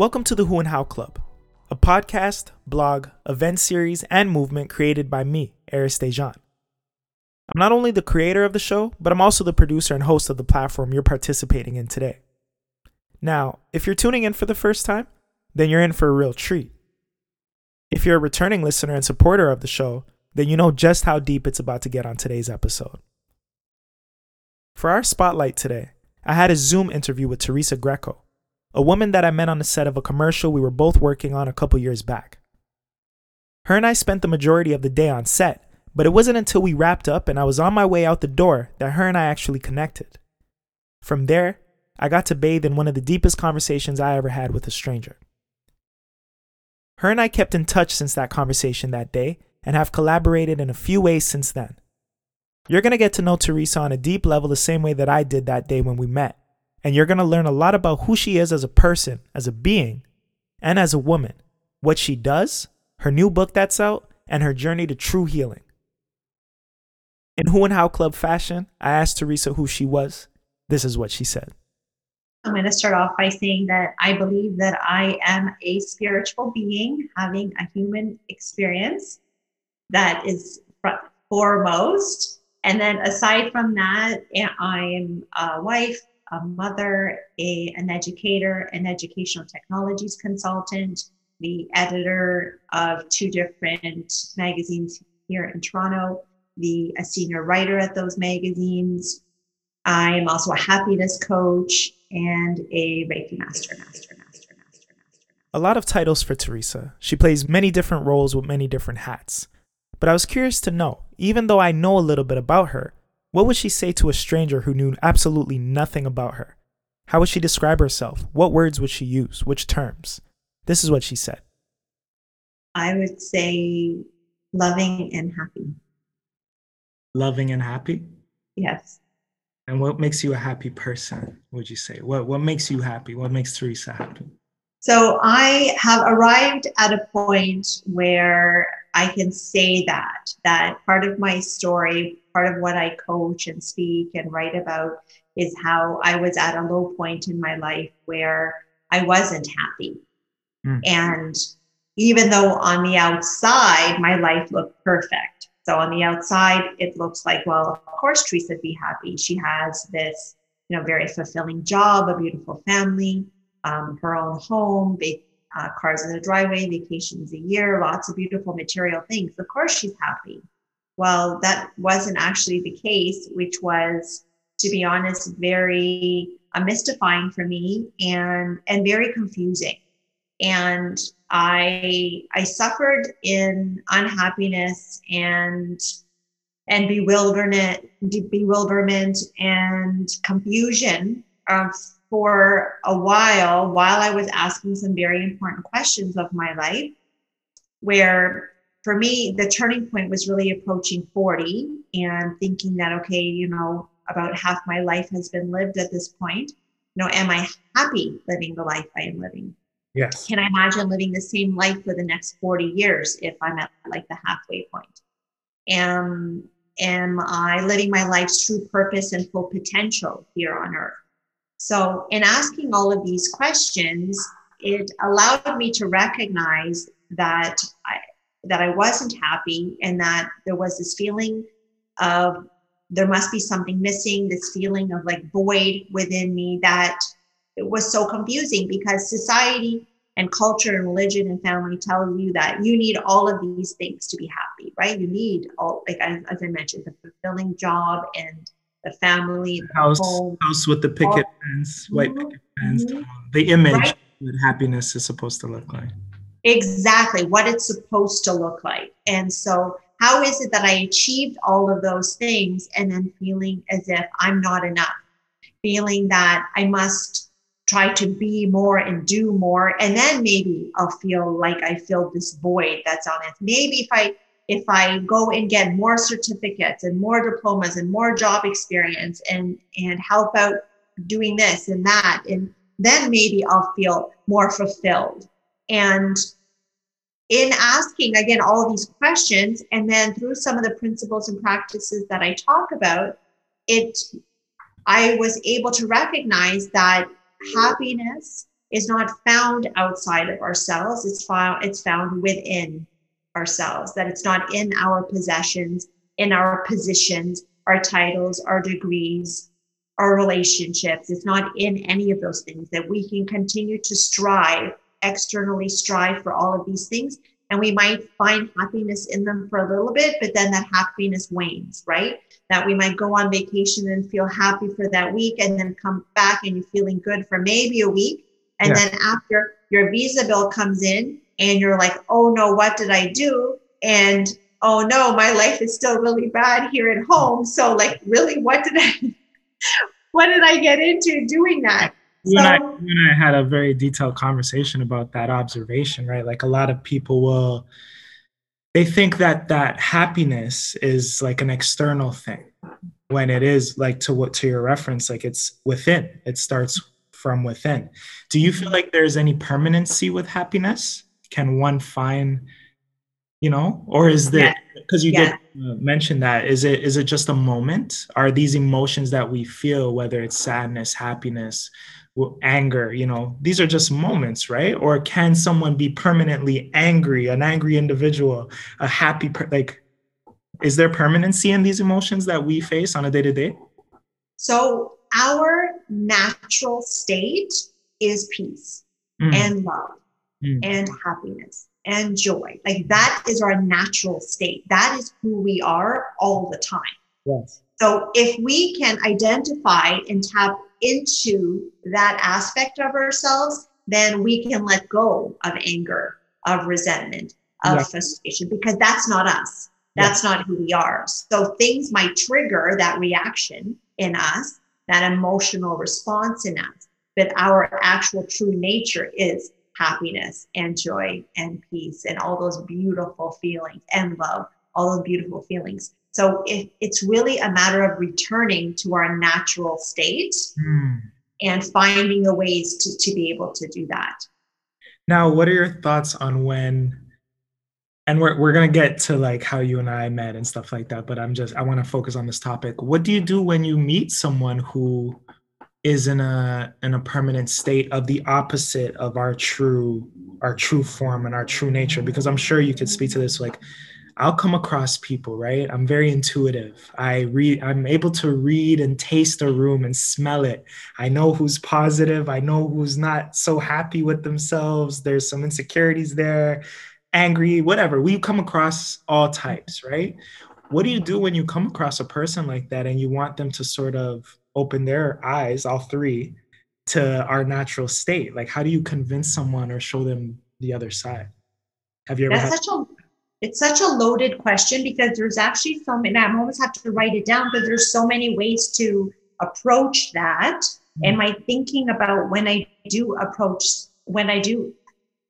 Welcome to the Who and How Club, a podcast, blog, event series, and movement created by me, Arys Dejan. I'm not only the creator of the show, but I'm also the producer and host of the platform you're participating in today. Now, if you're tuning in for the first time, then you're in for a real treat. If you're a returning listener and supporter of the show, then you know just how deep it's about to get on today's episode. For our spotlight today, I had a Zoom interview with Teresa Greco, a woman that I met on the set of a commercial we were both working on a couple years back. Her and I spent the majority of the day on set, but it wasn't until we wrapped up and I was on my way out the door that her and I actually connected. From there, I got to bathe in one of the deepest conversations I ever had with a stranger. Her and I kept in touch since that conversation that day and have collaborated in a few ways since then. You're going to get to know Teresa on a deep level the same way that I did that day when we met, and you're going to learn a lot about who she is as a person, as a being, and as a woman, what she does, her new book that's out, and her journey to true healing. In Who and How Club fashion, I asked Teresa who she was. This is what she said. I'm going to start off by saying that I believe that I am a spiritual being having a human experience that is foremost. And then aside from that, eh, I am a wife, a mother, a, an educator, an educational technologies consultant, the editor of two different magazines here in Toronto, the a senior writer at those magazines. I am also a happiness coach and a Reiki master, master, master, master, master. A lot of titles for Teresa. She plays many different roles with many different hats. But I was curious to know, even though I know a little bit about her, what would she say to a stranger who knew absolutely nothing about her? How would she describe herself? What words would she use? Which terms? This is what she said. I would say loving and happy. Loving and happy? Yes. And what makes you a happy person, would you say? What what makes you happy? What makes Teresa happy? So I have arrived at a point where I can say that, that part of my story, part of what I coach and speak and write about is how I was at a low point in my life where I wasn't happy. Mm. And even though on the outside, my life looked perfect. So on the outside, it looks like, well, of course, Teresa would be happy. She has this, you know, very fulfilling job, a beautiful family, um, her own home, big uh, cars in the driveway, vacations a year, lots of beautiful material things. Of course, she's happy. Well, that wasn't actually the case, which was, to be honest, very uh, mystifying for me and and very confusing. And I I suffered in unhappiness and and bewilderment, bewilderment and confusion of for a while while I was asking some very important questions of my life, where for me, the turning point was really approaching 40 and thinking that, okay, you know, about half my life has been lived at this point. You know, am I happy living the life I am living? Yes. Can I imagine living the same life for the next 40 years if I'm at like the halfway point? Am, am I living my life's true purpose and full potential here on earth? So, in asking all of these questions, it allowed me to recognize that I, that I wasn't happy and that there was this feeling of there must be something missing, this feeling of like void within me that it was so confusing because society and culture and religion and family tell you that you need all of these things to be happy, right? You need all, like as, as I mentioned, the fulfilling job and the family, the house, home, house with the picket fence, white mm-hmm. picket fence, mm-hmm. the image right? that happiness is supposed to look like. Exactly what it's supposed to look like. And so, how is it that I achieved all of those things and then feeling as if I'm not enough? Feeling that I must try to be more and do more. And then maybe I'll feel like I feel this void that's on it. Maybe if I if I go and get more certificates and more diplomas and more job experience and and help out doing this and that and then maybe I'll feel more fulfilled. And in asking again all these questions and then through some of the principles and practices that I talk about, it I was able to recognize that happiness is not found outside of ourselves. It's found, it's found within ourselves, that it's not in our possessions, in our positions, our titles, our degrees, our relationships. It's not in any of those things that we can continue to strive, externally strive for all of these things. And we might find happiness in them for a little bit, but then that happiness wanes, right? That we might go on vacation and feel happy for that week and then come back and you're feeling good for maybe a week. And yeah. then after your visa bill comes in and you're like, oh no, what did I do? And oh no, my life is still really bad here at home. So like, really, what did I, what did I get into doing that? You, so, and I, you and I had a very detailed conversation about that observation, right? Like a lot of people will, they think that that happiness is like an external thing when it is like to what to your reference like it's within it starts from within do you feel like there's any permanency with happiness can one find you know or is there because you yeah. did mention that is it is it just a moment? Are these emotions that we feel whether it's sadness happiness anger you know these are just moments right? Or can someone be permanently angry an angry individual a happy per- like is there permanency in these emotions that we face on a day to day so our natural state is peace mm. and love mm. and happiness and joy. Like that is our natural state. That is who we are all the time. Yes. So if we can identify and tap into that aspect of ourselves, then we can let go of anger, of resentment, of yes. frustration, because that's not us. That's yes. not who we are. So things might trigger that reaction in us, that emotional response in us. But our actual true nature is happiness and joy and peace and all those beautiful feelings and love, all those beautiful feelings. So if it's really a matter of returning to our natural state mm. and finding the ways to, to be able to do that. Now, what are your thoughts on when and we're, we're going to get to like how you and i met and stuff like that but i'm just i want to focus on this topic what do you do when you meet someone who is in a in a permanent state of the opposite of our true our true form and our true nature. Because i'm sure you could speak to this like i'll come across people right? I'm very intuitive. I read i'm able to read and taste a room and smell it. I know who's positive. I know who's not so happy with themselves. There's some insecurities there angry whatever. We come across all types right? What do you do when you come across a person like that and you want them to sort of open their eyes, all three, to our natural state? Like, how do you convince someone or show them the other side? Have you ever? That's had- such a it's such a loaded question because there's actually so many. I almost have to write it down because there's so many ways to approach that. Mm-hmm. And my thinking about when I do approach, when I do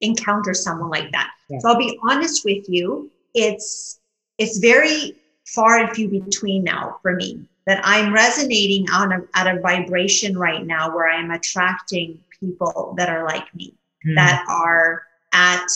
encounter someone like that. Yeah. So I'll be honest with you, it's it's very far and few between now for me that I'm resonating on a, at a vibration right now where I'm attracting people that are like me, mm. that are at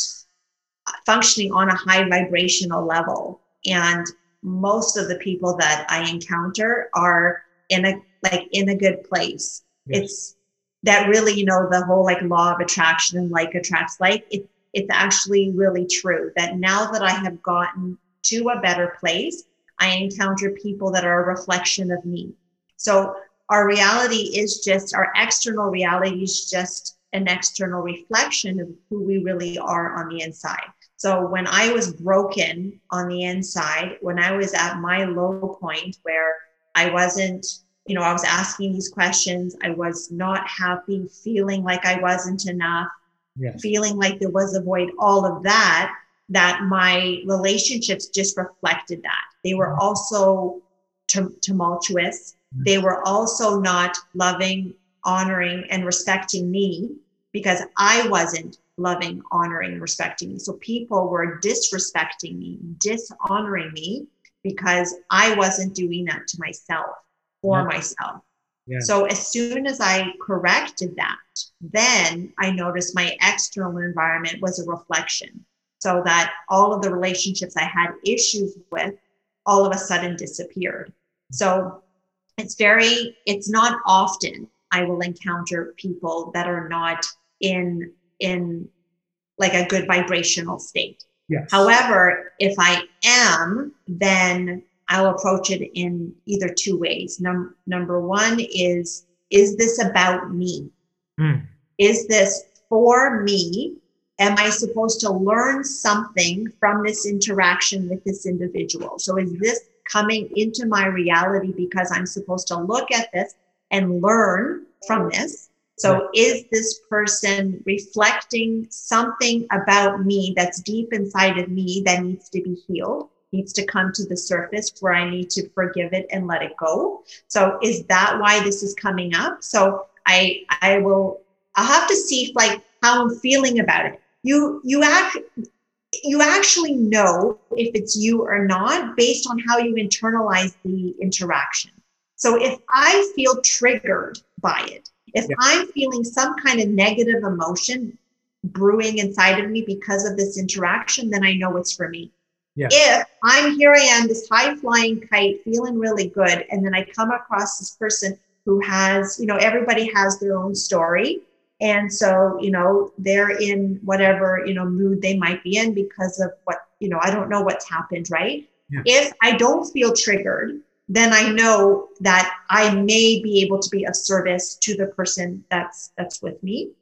functioning on a high vibrational level. And most of the people that I encounter are in a like in a good place. Yes. It's that really, you know, the whole like law of attraction and like attracts like it, it's actually really true that now that I have gotten to a better place, I encounter people that are a reflection of me. So our reality is just our external reality is just an external reflection of who we really are on the inside. So when I was broken on the inside, when I was at my low point where I wasn't, you know, I was asking these questions, I was not happy, feeling like I wasn't enough, yes. feeling like there was a void, all of that, that my relationships just reflected that. They were mm-hmm. also tumultuous. Mm-hmm. They were also not loving, honoring, and respecting me because I wasn't loving, honoring, respecting me. So people were disrespecting me, dishonoring me because I wasn't doing that to myself for yeah. myself. Yeah. So as soon as I corrected that, then I noticed my external environment was a reflection so that all of the relationships I had issues with all of a sudden disappeared. So it's very, it's not often I will encounter people that are not in in like a good vibrational state. Yes. However, if I am, then I'll approach it in either two ways. Num- number one is is this about me? Mm. Is this for me? Am I supposed to learn something from this interaction with this individual? So, is this coming into my reality because I'm supposed to look at this and learn from this? So, is this person reflecting something about me that's deep inside of me that needs to be healed? needs to come to the surface where I need to forgive it and let it go. So is that why this is coming up? So I I will I'll have to see like how I'm feeling about it. You you act you actually know if it's you or not based on how you internalize the interaction. So if I feel triggered by it, if yeah. I'm feeling some kind of negative emotion brewing inside of me because of this interaction, then I know it's for me. Yeah. If I'm here, I am this high flying kite, feeling really good, and then I come across this person who has, you know, everybody has their own story. And so, you know, they're in whatever, you know, mood they might be in because of what, you know, I don't know what's happened, right? Yeah. If I don't feel triggered, then I know that I may be able to be of service to the person that's that's with me.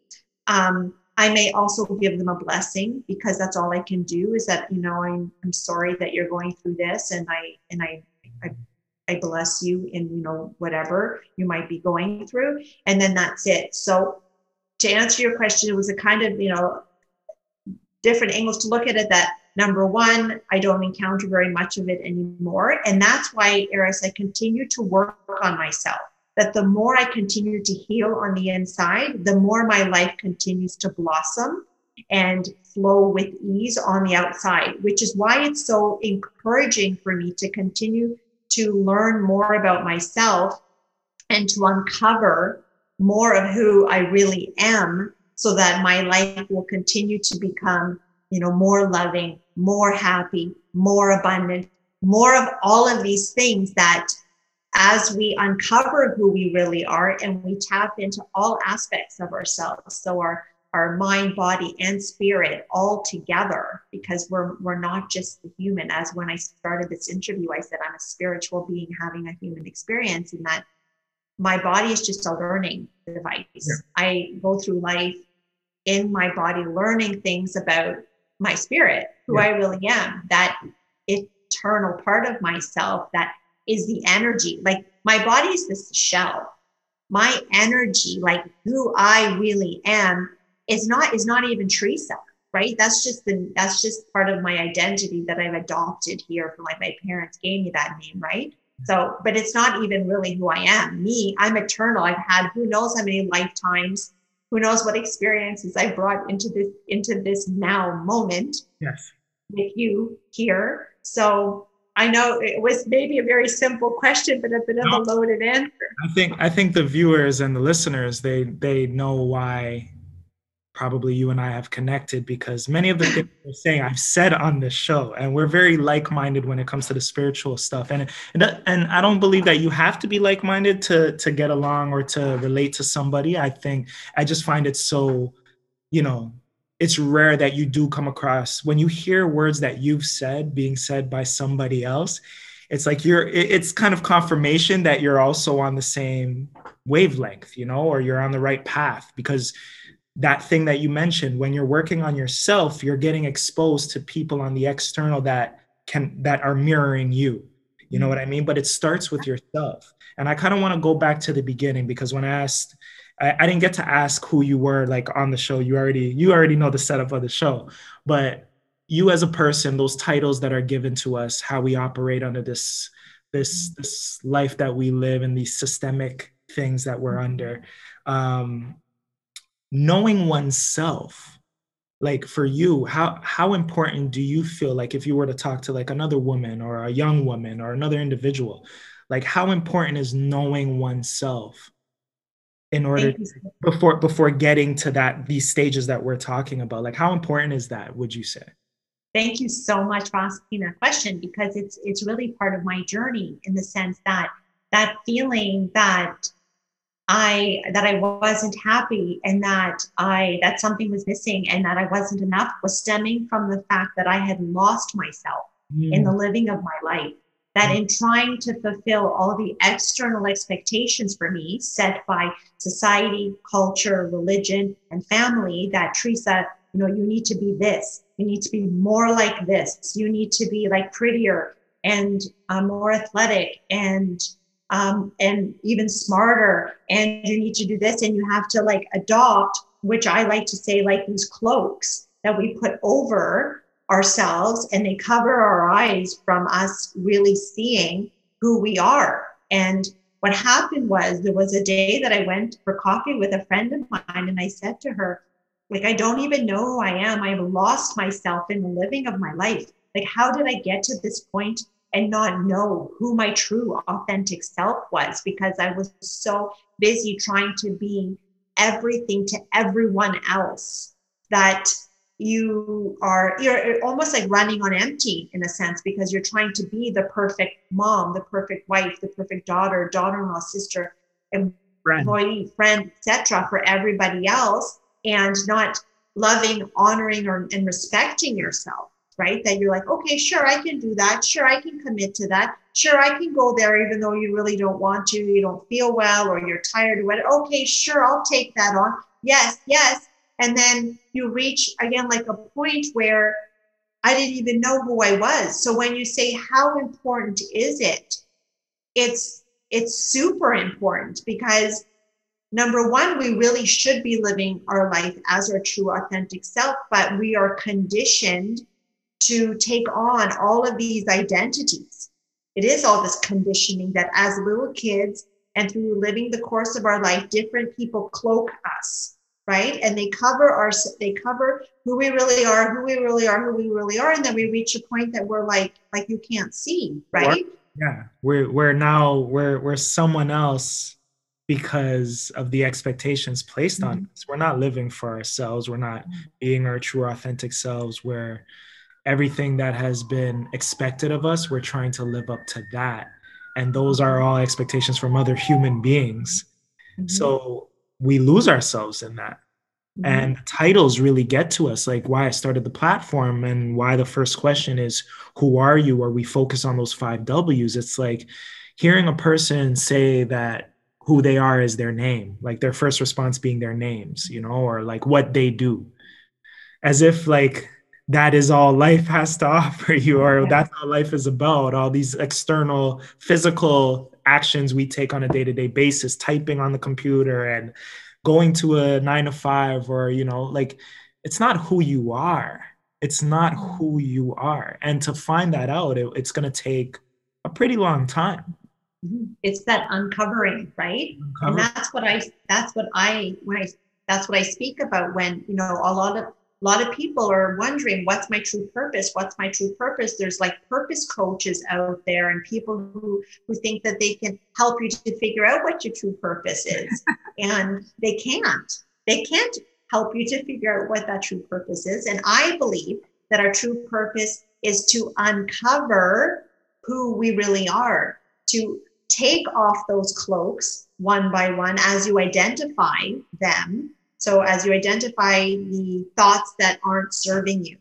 Um, I may also give them a blessing because that's all I can do is that you know I'm I'm sorry that you're going through this and I and I I, I bless you in you know whatever you might be going through and then that's it. So to answer your question, it was a kind of you know different angles to look at it. That number one, I don't encounter very much of it anymore, and that's why, Arys, I continue to work on myself that the more I continue to heal on the inside, the more my life continues to blossom and flow with ease on the outside, which is why it's so encouraging for me to continue to learn more about myself and to uncover more of who I really am so that my life will continue to become, you know, more loving, more happy, more abundant, more of all of these things that as we uncover who we really are and we tap into all aspects of ourselves so our our mind body and spirit all together because we're we're not just the human. As when i started this interview i said i'm a spiritual being having a human experience and that my body is just a learning device yeah. i go through life in my body learning things about my spirit who yeah. i really am that eternal part of myself that is the energy. Like my body is this shell. My energy, like who I really am, is not is not even Teresa, right? That's just the that's just part of my identity that I've adopted here from like my parents gave me that name, right? So, but it's not even really who I am. Me, I'm eternal. I've had who knows how many lifetimes, who knows what experiences I brought into this into this now moment. Yes. With you here. So I know it was maybe a very simple question, but a bit of no, a loaded answer. I think I think the viewers and the listeners they they know why probably you and I have connected because many of the things you're saying I've said on this show, and we're very like-minded when it comes to the spiritual stuff. And and and I don't believe that you have to be like-minded to to get along or to relate to somebody. I think I just find it so, you know, it's rare that you do come across when you hear words that you've said being said by somebody else it's like you're it's kind of confirmation that you're also on the same wavelength you know or you're on the right path because that thing that you mentioned when you're working on yourself you're getting exposed to people on the external that can that are mirroring you you know what i mean but it starts with yourself and i kind of want to go back to the beginning because when i asked I, I didn't get to ask who you were like on the show. You already you already know the setup of the show, but you as a person, those titles that are given to us, how we operate under this this this life that we live and these systemic things that we're under. Um, knowing oneself like for you how how important do you feel like if you were to talk to like another woman or a young woman or another individual like how important is knowing oneself in order before before getting to that these stages that we're talking about? Like how important is that would you say? Thank you so much for asking that question because it's it's really part of my journey in the sense that that feeling that I that I wasn't happy and that I that something was missing and that I wasn't enough was stemming from the fact that I had lost myself mm. in the living of my life. That mm. in trying to fulfill all the external expectations for me set by society, culture, religion, and family, that Teresa, you know, you need to be this, you need to be more like this, you need to be like prettier and uh, more athletic and um, and even smarter and you need to do this and you have to like adopt which i like to say like these cloaks that we put over ourselves and they cover our eyes from us really seeing who we are. And what happened was there was a day that i went for coffee with a friend of mine and i said to her like i don't even know who i am. I've lost myself in the living of my life. Like how did i get to this point and not know who my true authentic self was because I was so busy trying to be everything to everyone else that you are you're almost like running on empty in a sense because you're trying to be the perfect mom the perfect wife the perfect daughter daughter-in-law sister employee friend, friend etc for everybody else and not loving honoring or, and respecting yourself right? That you're like, okay, sure, I can do that. Sure, I can commit to that. Sure, I can go there even though you really don't want to, you don't feel well, or you're tired or whatever. Okay, sure, I'll take that on. Yes, yes. And then you reach again like a point where I didn't even know who I was. So when you say how important is it? It's it's super important because number one, we really should be living our life as our true authentic self, but we are conditioned to take on all of these identities. It is all this conditioning that as little kids and through living the course of our life, different people cloak us, right? And they cover our, they cover who we really are, who we really are, who we really are. And then we reach a point that we're like, like you can't see, right? Yeah. We're, we're now, we're, we're someone else because of the expectations placed mm-hmm. on us. We're not living for ourselves. We're not mm-hmm. being our true authentic selves. We're, everything that has been expected of us, we're trying to live up to that. And those are all expectations from other human beings. Mm-hmm. So we lose ourselves in that. Mm-hmm. And titles really get to us, like why I started the platform and why the first question is, Who are you? Or we focus on those five W's. It's like hearing a person say that who they are is their name, like their first response being their names, you know, or like what they do. As if like that is all life has to offer you or that's all life is about. All these external physical actions we take on a day-to-day basis typing on the computer and going to a 9 to 5 or you know like it's not who you are. It's not who you are. And to find that out it, it's going to take a pretty long time. Mm-hmm. it's that uncovering right? And that's what i that's what i when i that's what i speak about when you know a lot of a lot of people are wondering what's my true purpose? What's my true purpose? There's like purpose coaches out there and people who who think that they can help you to figure out what your true purpose is. And they can't. They can't help you to figure out what that true purpose is. And i believe that our true purpose is to uncover who we really are to take off those cloaks one by one as you identify them so as you identify the thoughts that aren't serving you,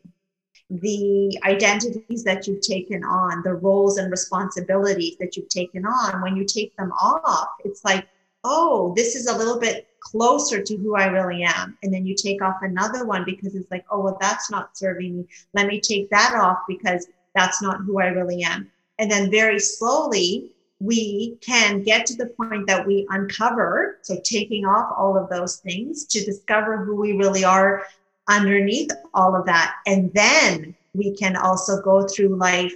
the identities that you've taken on, the roles and responsibilities that you've taken on, when you take them off, it's like, oh, this is a little bit closer to who I really am. And then you take off another one because it's like, oh, well, that's not serving me. Let me take that off because that's not who I really am. And then very slowly, we can get to the point that we uncover, so taking off all of those things to discover who we really are underneath all of that. And then we can also go through life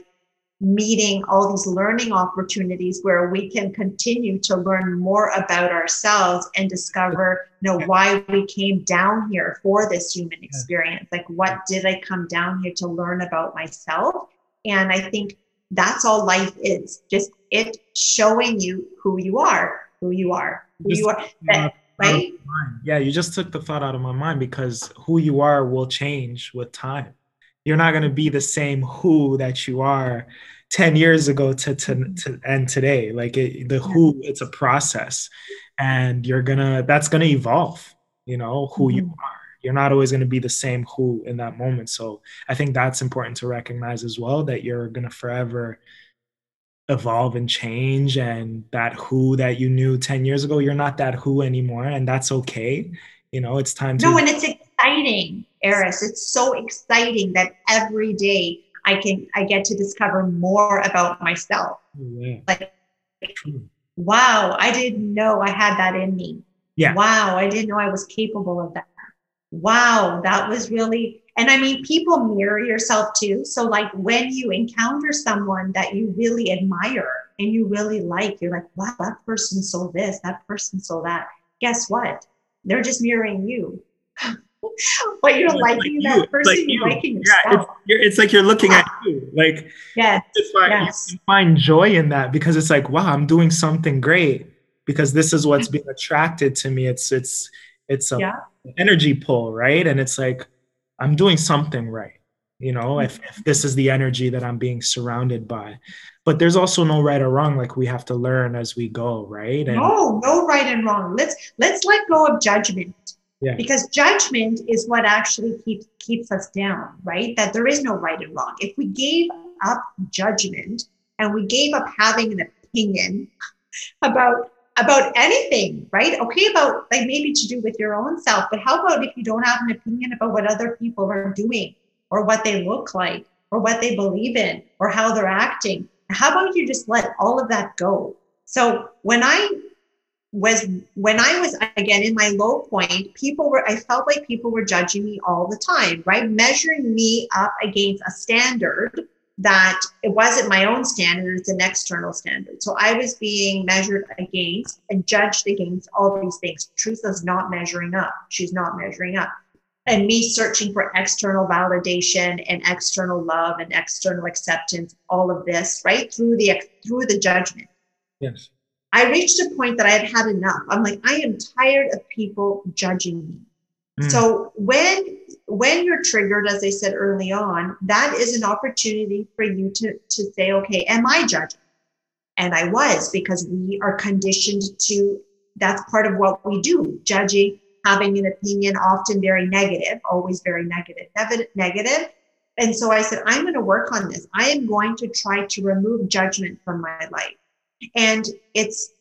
meeting all these learning opportunities where we can continue to learn more about ourselves and discover you know why we came down here for this human experience. Like what did i come down here to learn about myself? And i think that's all life is just it showing you who you are who you are who just, you are. that, right? yeah you just took the thought out of my mind because who you are will change with time. You're not going to be the same who that you are 10 years ago to, to, to and today. Like it, the who it's a process and you're gonna that's gonna evolve you know who mm-hmm. you are you're not always going to be the same who in that moment. So i think that's important to recognize as well that you're going to forever evolve and change and that who that you knew 10 years ago you're not that who anymore and that's okay. You know it's time to no and it's exciting Arys. It's so exciting that every day i can i get to discover more about myself. Oh, yeah. like True. wow i didn't know i had that in me. Yeah. Wow i didn't know i was capable of that wow that was really and I mean, people mirror yourself too. So, like when you encounter someone that you really admire and you really like, you're like, wow, that person sold this, that person sold that. Guess what? They're just mirroring you. but you're liking like that you. person, like you. liking yourself. Yeah, it's, it's, like you're looking at you. Like, yes, yes. you find joy in that because it's like, wow, I'm doing something great because this is what's being attracted to me. It's, it's, it's a yeah. Energy pull, right? And it's like, I'm doing something right. You know, if, mm-hmm. if this is the energy that I'm being surrounded by. But there's also no right or wrong. Like we have to learn as we go, right? And no, no right and wrong. Let's let's let go of judgment. Yeah. Because judgment is what actually keeps keeps us down, right? That there is no right and wrong. If we gave up judgment and we gave up having an opinion about about anything, right? Okay, about like maybe to do with your own self, but how about if you don't have an opinion about what other people are doing or what they look like or what they believe in or how they're acting? How about you just let all of that go? So when I was when I was again in my low point, people were I felt like people were judging me all the time, right? Measuring me up against a standard that it wasn't my own standard, it's an external standard. So I was being measured against and judged against all these things. Teresa's not measuring up. She's not measuring up. And me searching for external validation and external love and external acceptance, all of this, right? Through the through the judgment. Yes. I reached a point that I had had enough. I'm like, I am tired of people judging me. Mm. So when when you're triggered, as I said early on, that is an opportunity for you to, to say, okay, am I judging? And I was because we are conditioned to that's part of what we do, judging, having an opinion, often very negative, always very negative, negative. And so I said, I'm going to work on this. I am going to try to remove judgment from my life. And it's,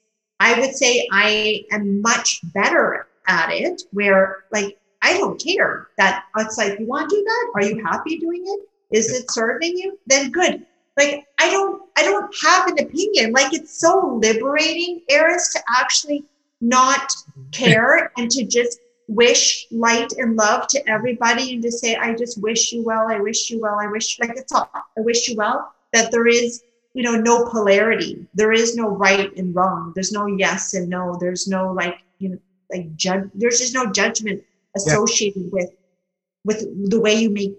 I would say I am much better at it where like I don't care that it's like, you want to do that? Are you happy doing it? Is it serving you? Then good. Like I don't, I don't have an opinion. Like it's so liberating, Arys, to actually not mm-hmm. care and to just wish light and love to everybody and to say, I just wish you well. I wish you well. I wish like it's all. I wish you well. That there is, you know, no polarity. There is no right and wrong. There's no yes and no. There's no like, you know, like judge. There's just no judgment associated yeah. with with the way you make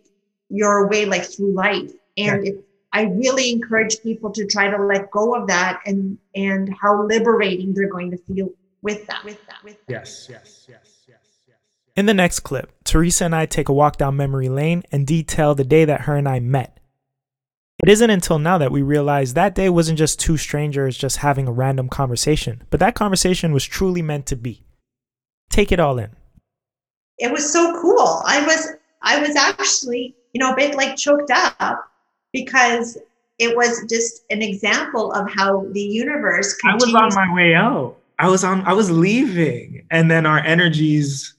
your way like through life and yeah. it, i really encourage people to try to let go of that and and how liberating they're going to feel with that with that with that. yes yes yes yes yes in the next clip Teresa and i take a walk down memory lane and detail the day that her and i met it isn't until now that we realize that day wasn't just two strangers just having a random conversation, but that conversation was truly meant to be. Take it all in it was so cool. I was I was actually, you know, a bit like choked up because it was just an example of how the universe could I was on my way out. I was on I was leaving and then our energies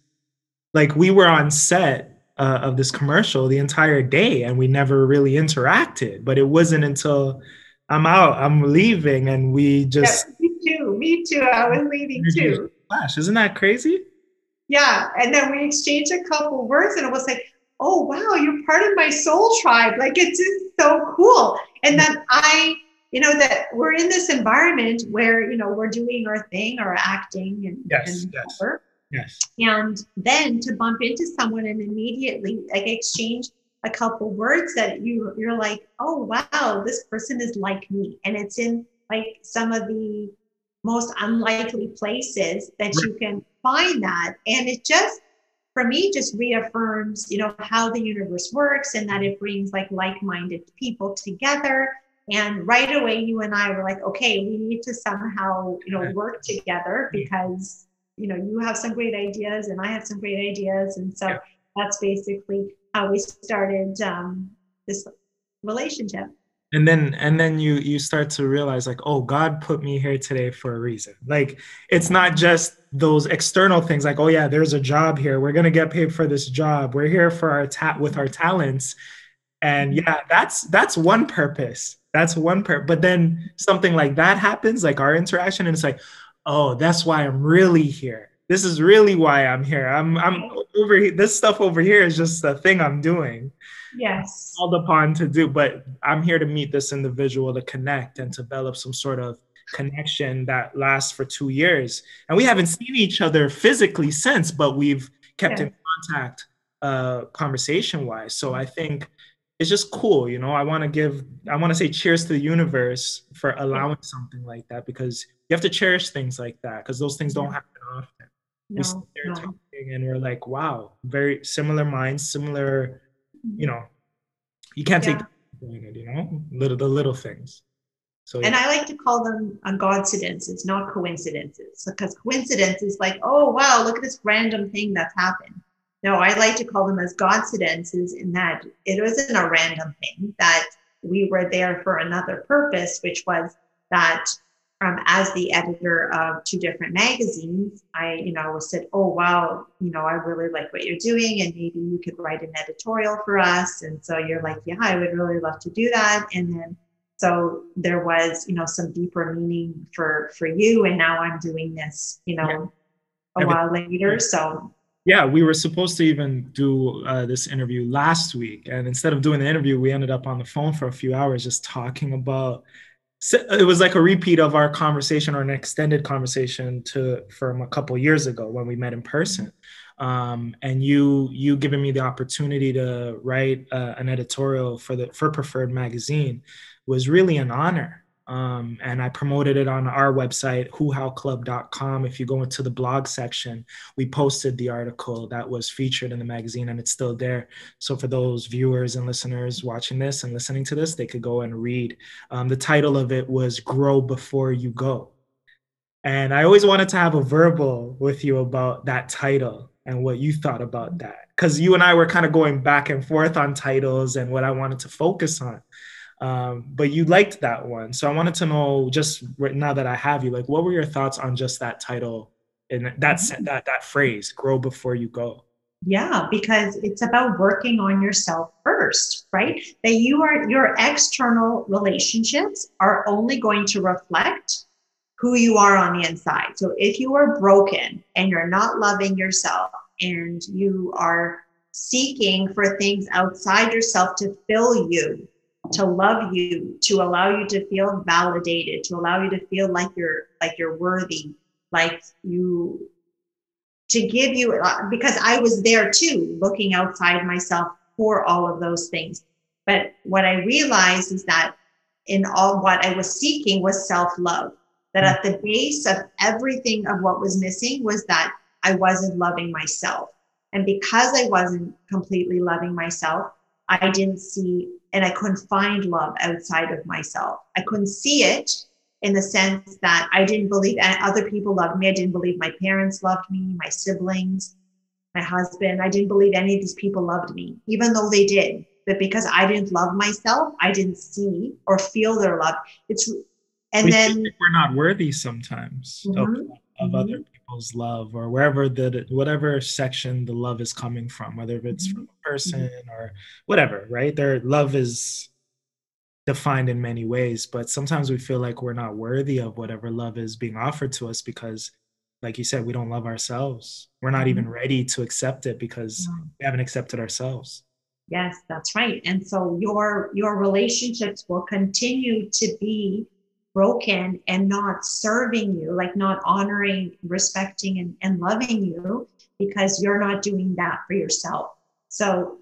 like we were on set uh, of this commercial the entire day and we never really interacted but it wasn't until i'm out i'm leaving and we just yeah, me too me too i was leaving too flash isn't that crazy yeah. And then we exchanged a couple words and it was like, oh, wow, you're part of my soul tribe. Like it's just so cool. And then I, you know, that we're in this environment where, you know, we're doing our thing or acting and, yes, and yes. Whatever. Yes. And then to bump into someone and immediately like exchange a couple words that you you're like, oh wow, this person is like me. And it's in like some of the most unlikely places that right. you can find that. And it just, for me, just reaffirms, you know, how the universe works and that it brings like like minded people together. And right away, you and I were like, okay, we need to somehow, you know, work together because, you know, you have some great ideas and I have some great ideas. And so yeah. that's basically how we started um, this relationship and then and then you you start to realize like oh god put me here today for a reason. Like it's not just those external things like oh yeah there's a job here. We're going to get paid for this job. We're here for our ta- with our talents. And yeah that's that's one purpose. That's one purpose but then something like that happens like our interaction and it's like oh that's why i'm really here this is really why i'm here. I'm i'm over here this stuff over here is just the thing i'm doing. Yes. Called upon to do but i'm here to meet this individual to connect and develop some sort of connection that lasts for two years. And we haven't seen each other physically since but we've kept yeah. in contact uh conversation wise. So i think it's just cool you know? I want to give i want to say cheers to the universe for allowing something like that because you have to cherish things like that because those things don't happen often no, we sit there no. talking and we're like wow very similar minds similar you mm-hmm. know, you can't take yeah. you know, little the little things. So, yeah. And I like to call them coincidences, not coincidences, because coincidence is like, oh wow, look at this random thing that's happened. No, I like to call them as coincidences in that it wasn't a random thing that we were there for another purpose, which was that um, as the editor of two different magazines, I, you know, said, "Oh wow, you know, I really like what you're doing, and maybe you could write an editorial for us." And so you're like, "Yeah, I would really love to do that." And then, so there was, you know, some deeper meaning for for you, and now I'm doing this, you know, yeah. a while later. So yeah, we were supposed to even do uh, this interview last week, and instead of doing the interview, we ended up on the phone for a few hours just talking about it was like a repeat of our conversation or an extended conversation to from a couple years ago when we met in person. Um, and you you giving me the opportunity to write uh, an editorial for the for preferred magazine was really an honor um, and I promoted it on our website, whohowclub.com. If you go into the blog section, we posted the article that was featured in the magazine and it's still there. So for those viewers and listeners watching this and listening to this, they could go and read. Um, the title of it was Grow Before You Go. And I always wanted to have a verbal with you about that title and what you thought about that. Because you and I were kind of going back and forth on titles and what I wanted to focus on um, but you liked that one. So i wanted to know just right now that i have you like what were your thoughts on just that title and that mm-hmm. that that phrase grow before you go yeah because it's about working on yourself first right? That you are your external relationships are only going to reflect who you are on the inside. So if you are broken and you're not loving yourself and you are seeking for things outside yourself to fill you to love you, to allow you to feel validated, to allow you to feel like you're like you're worthy, like you to give you uh, because I was there too, looking outside myself for all of those things. But what I realized is that in all what I was seeking was self-love. That at the base of everything of what was missing was that I wasn't loving myself. And because I wasn't completely loving myself, I didn't see and I couldn't find love outside of myself. I couldn't see it in the sense that I didn't believe other people loved me. I didn't believe my parents loved me, my siblings, my husband. I didn't believe any of these people loved me, even though they did. But because I didn't love myself, I didn't see or feel their love. It's and we then we're not worthy sometimes mm-hmm. Of, mm-hmm. other people's love or wherever the whatever section the love is coming from whether it's mm-hmm. from a person mm-hmm. or whatever right their love is defined in many ways but sometimes we feel like we're not worthy of whatever love is being offered to us because like you said we don't love ourselves we're not even mm-hmm. ready to accept it because we haven't accepted ourselves yes that's right and so your your relationships will continue to be broken and not serving you, like not honoring, respecting, and, and loving you because you're not doing that for yourself. So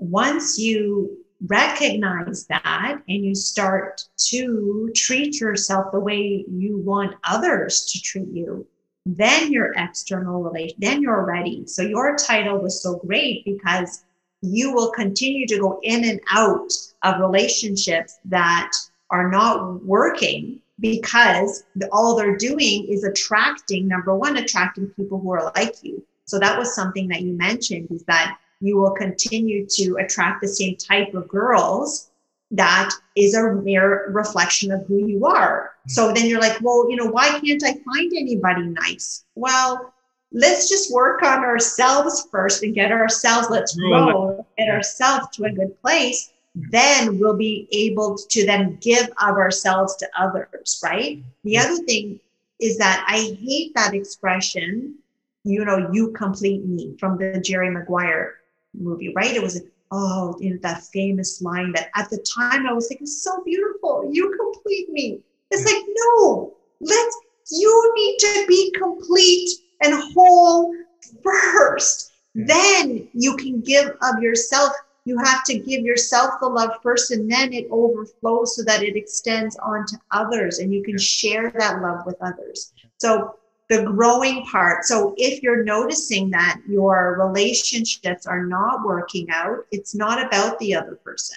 once you recognize that and you start to treat yourself the way you want others to treat you, then your external relation, then you're ready. So your title was so great because you will continue to go in and out of relationships that are not working because all they're doing is attracting number one attracting people who are like you. So that was something that you mentioned is that you will continue to attract the same type of girls that is a mere reflection of who you are. Mm-hmm. So then you're like well you know why can't i find anybody nice? Well let's just work on ourselves first and get ourselves let's grow get ourselves to a good place then we'll be able to then give of ourselves to others, right? The other thing is that I hate that expression, you know, you complete me from the Jerry Maguire movie, right? It was, oh, you know, that famous line that at the time I was like, it's so beautiful. You complete me. It's like, no, let's, you need to be complete and whole first. Then you can give of yourself you have to give yourself the love first and then it overflows so that it extends on to others and you can share that love with others. So the growing part so if you're noticing that your relationships are not working out it's not about the other person.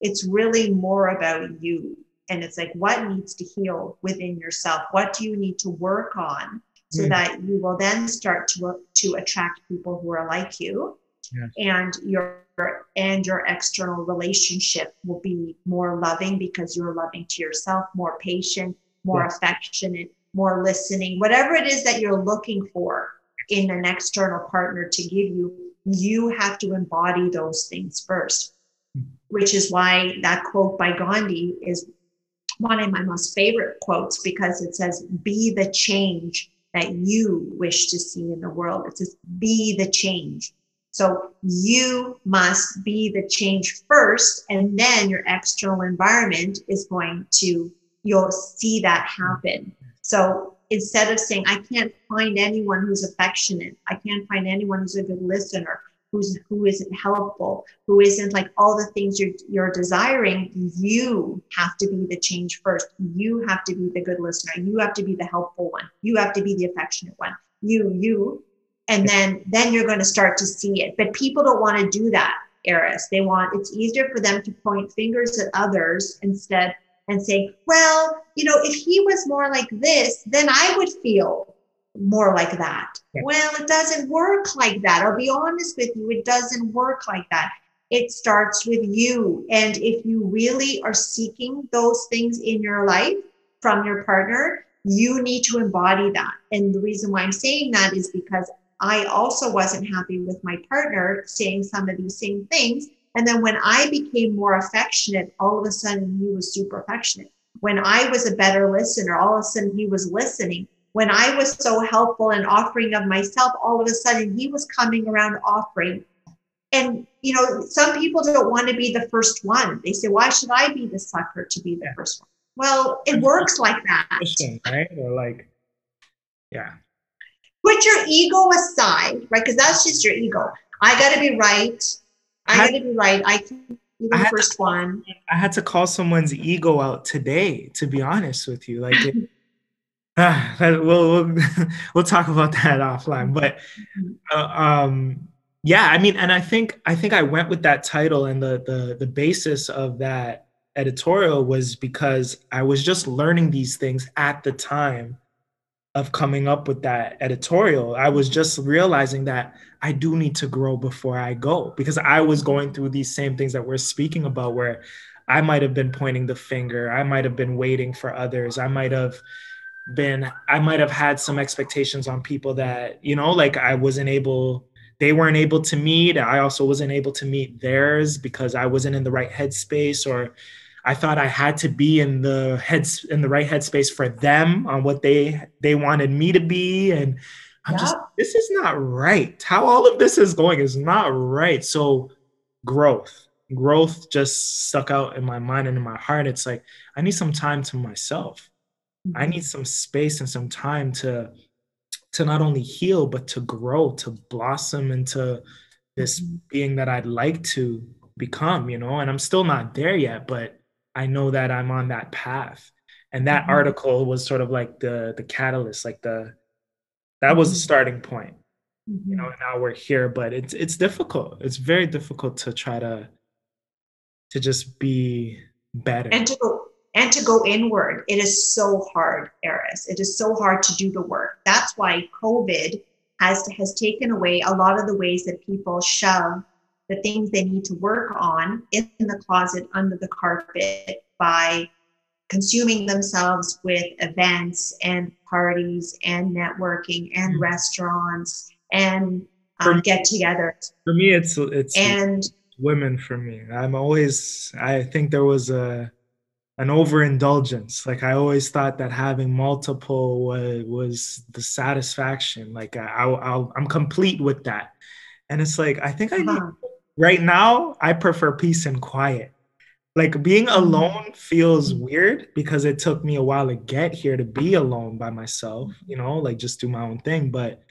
It's really more about you. And it's like what needs to heal within yourself? What do you need to work on so mm. that you will then start to to attract people who are like you yes. and your and your external relationship will be more loving because you're loving to yourself, more patient, more yeah. affectionate, more listening, whatever it is that you're looking for in an external partner to give you, you have to embody those things first. Hmm. Which is why that quote by Gandhi is one of my most favorite quotes because it says, Be the change that you wish to see in the world. It says, Be the change. So you must be the change first, and then your external environment is going to, you'll see that happen. So instead of saying, I can't find anyone who's affectionate, I can't find anyone who's a good listener, who's who isn't helpful, who isn't like all the things you're you're desiring, you have to be the change first. You have to be the good listener. You have to be the helpful one. You have to be the affectionate one. You, you, and then then you're going to start to see it. But people don't want to do that Arys. They want it's easier for them to point fingers at others instead and say well you know if he was more like this then i would feel more like that. Yeah. well it doesn't work like that. I'll be honest with you it doesn't work like that. It starts with you. And if you really are seeking those things in your life from your partner you need to embody that. And the reason why i'm saying that is because I also wasn't happy with my partner saying some of these same things. And then when I became more affectionate, all of a sudden he was super affectionate. When I was a better listener, all of a sudden he was listening. When I was so helpful and offering of myself, all of a sudden he was coming around offering. And, you know, some people don't want to be the first one. They say, why should I be the sucker to be the first one? Well, it works like that. Right? Or like, yeah put your ego aside, right? Because that's just your ego. I got to be right. I, got to be right. I can be the first to, one. I had to call someone's ego out today, to be honest with you. Like, it, uh, we'll, we'll we'll talk about that offline. But uh, um, yeah, I mean, and I think I think I went with that title and the the the basis of that editorial was because I was just learning these things at the time of coming up with that editorial. I was just realizing that I do need to grow before I go because I was going through these same things that we're speaking about where I might have been pointing the finger, I might have been waiting for others, I might have been I might have had some expectations on people that, you know, like I wasn't able they weren't able to meet. I also wasn't able to meet theirs because I wasn't in the right headspace or I thought I had to be in the heads in the right headspace for them on what they they wanted me to be, and I'm yeah. just this is not right. How all of this is going is not right. So growth, growth just stuck out in my mind and in my heart. It's like I need some time to myself. Mm-hmm. I need some space and some time to to not only heal but to grow, to blossom into this mm-hmm. being that I'd like to become, you know, and I'm still not there yet, but I know that I'm on that path. And that mm-hmm. article was sort of like the the catalyst, like the that was the mm-hmm. starting point. Mm-hmm. You know, and now we're here, but it's it's difficult. It's very difficult to try to to just be better. And to and to go inward. It is so hard, Arys. It is so hard to do the work. That's why COVID has has taken away a lot of the ways that people shove the things they need to work on in the closet under the carpet by consuming themselves with events and parties and networking and mm-hmm. restaurants and um, get together. for me it's it's and women for me. I'm always i think there was a an overindulgence. Like i always thought that having multiple was, was the satisfaction. Like I, I i'm complete with that. And it's like i think i need uh-huh. Right now i prefer peace and quiet. Like being mm-hmm. alone feels weird because it took me a while to get here to be alone by myself you know like just do my own thing but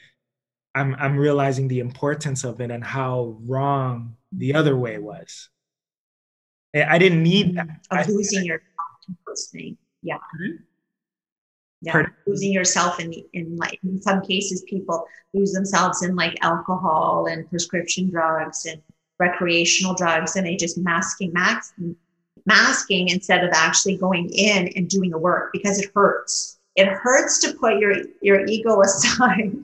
i'm i'm realizing the importance of it and how wrong the other way was. I didn't need that. Of I, losing your listening yeah. Mm-hmm. yeah. Pardon? losing yourself in in like in some cases people lose themselves in like alcohol and prescription drugs and recreational drugs and they just masking max masking instead of actually going in and doing the work because it hurts. It hurts to put your, your ego aside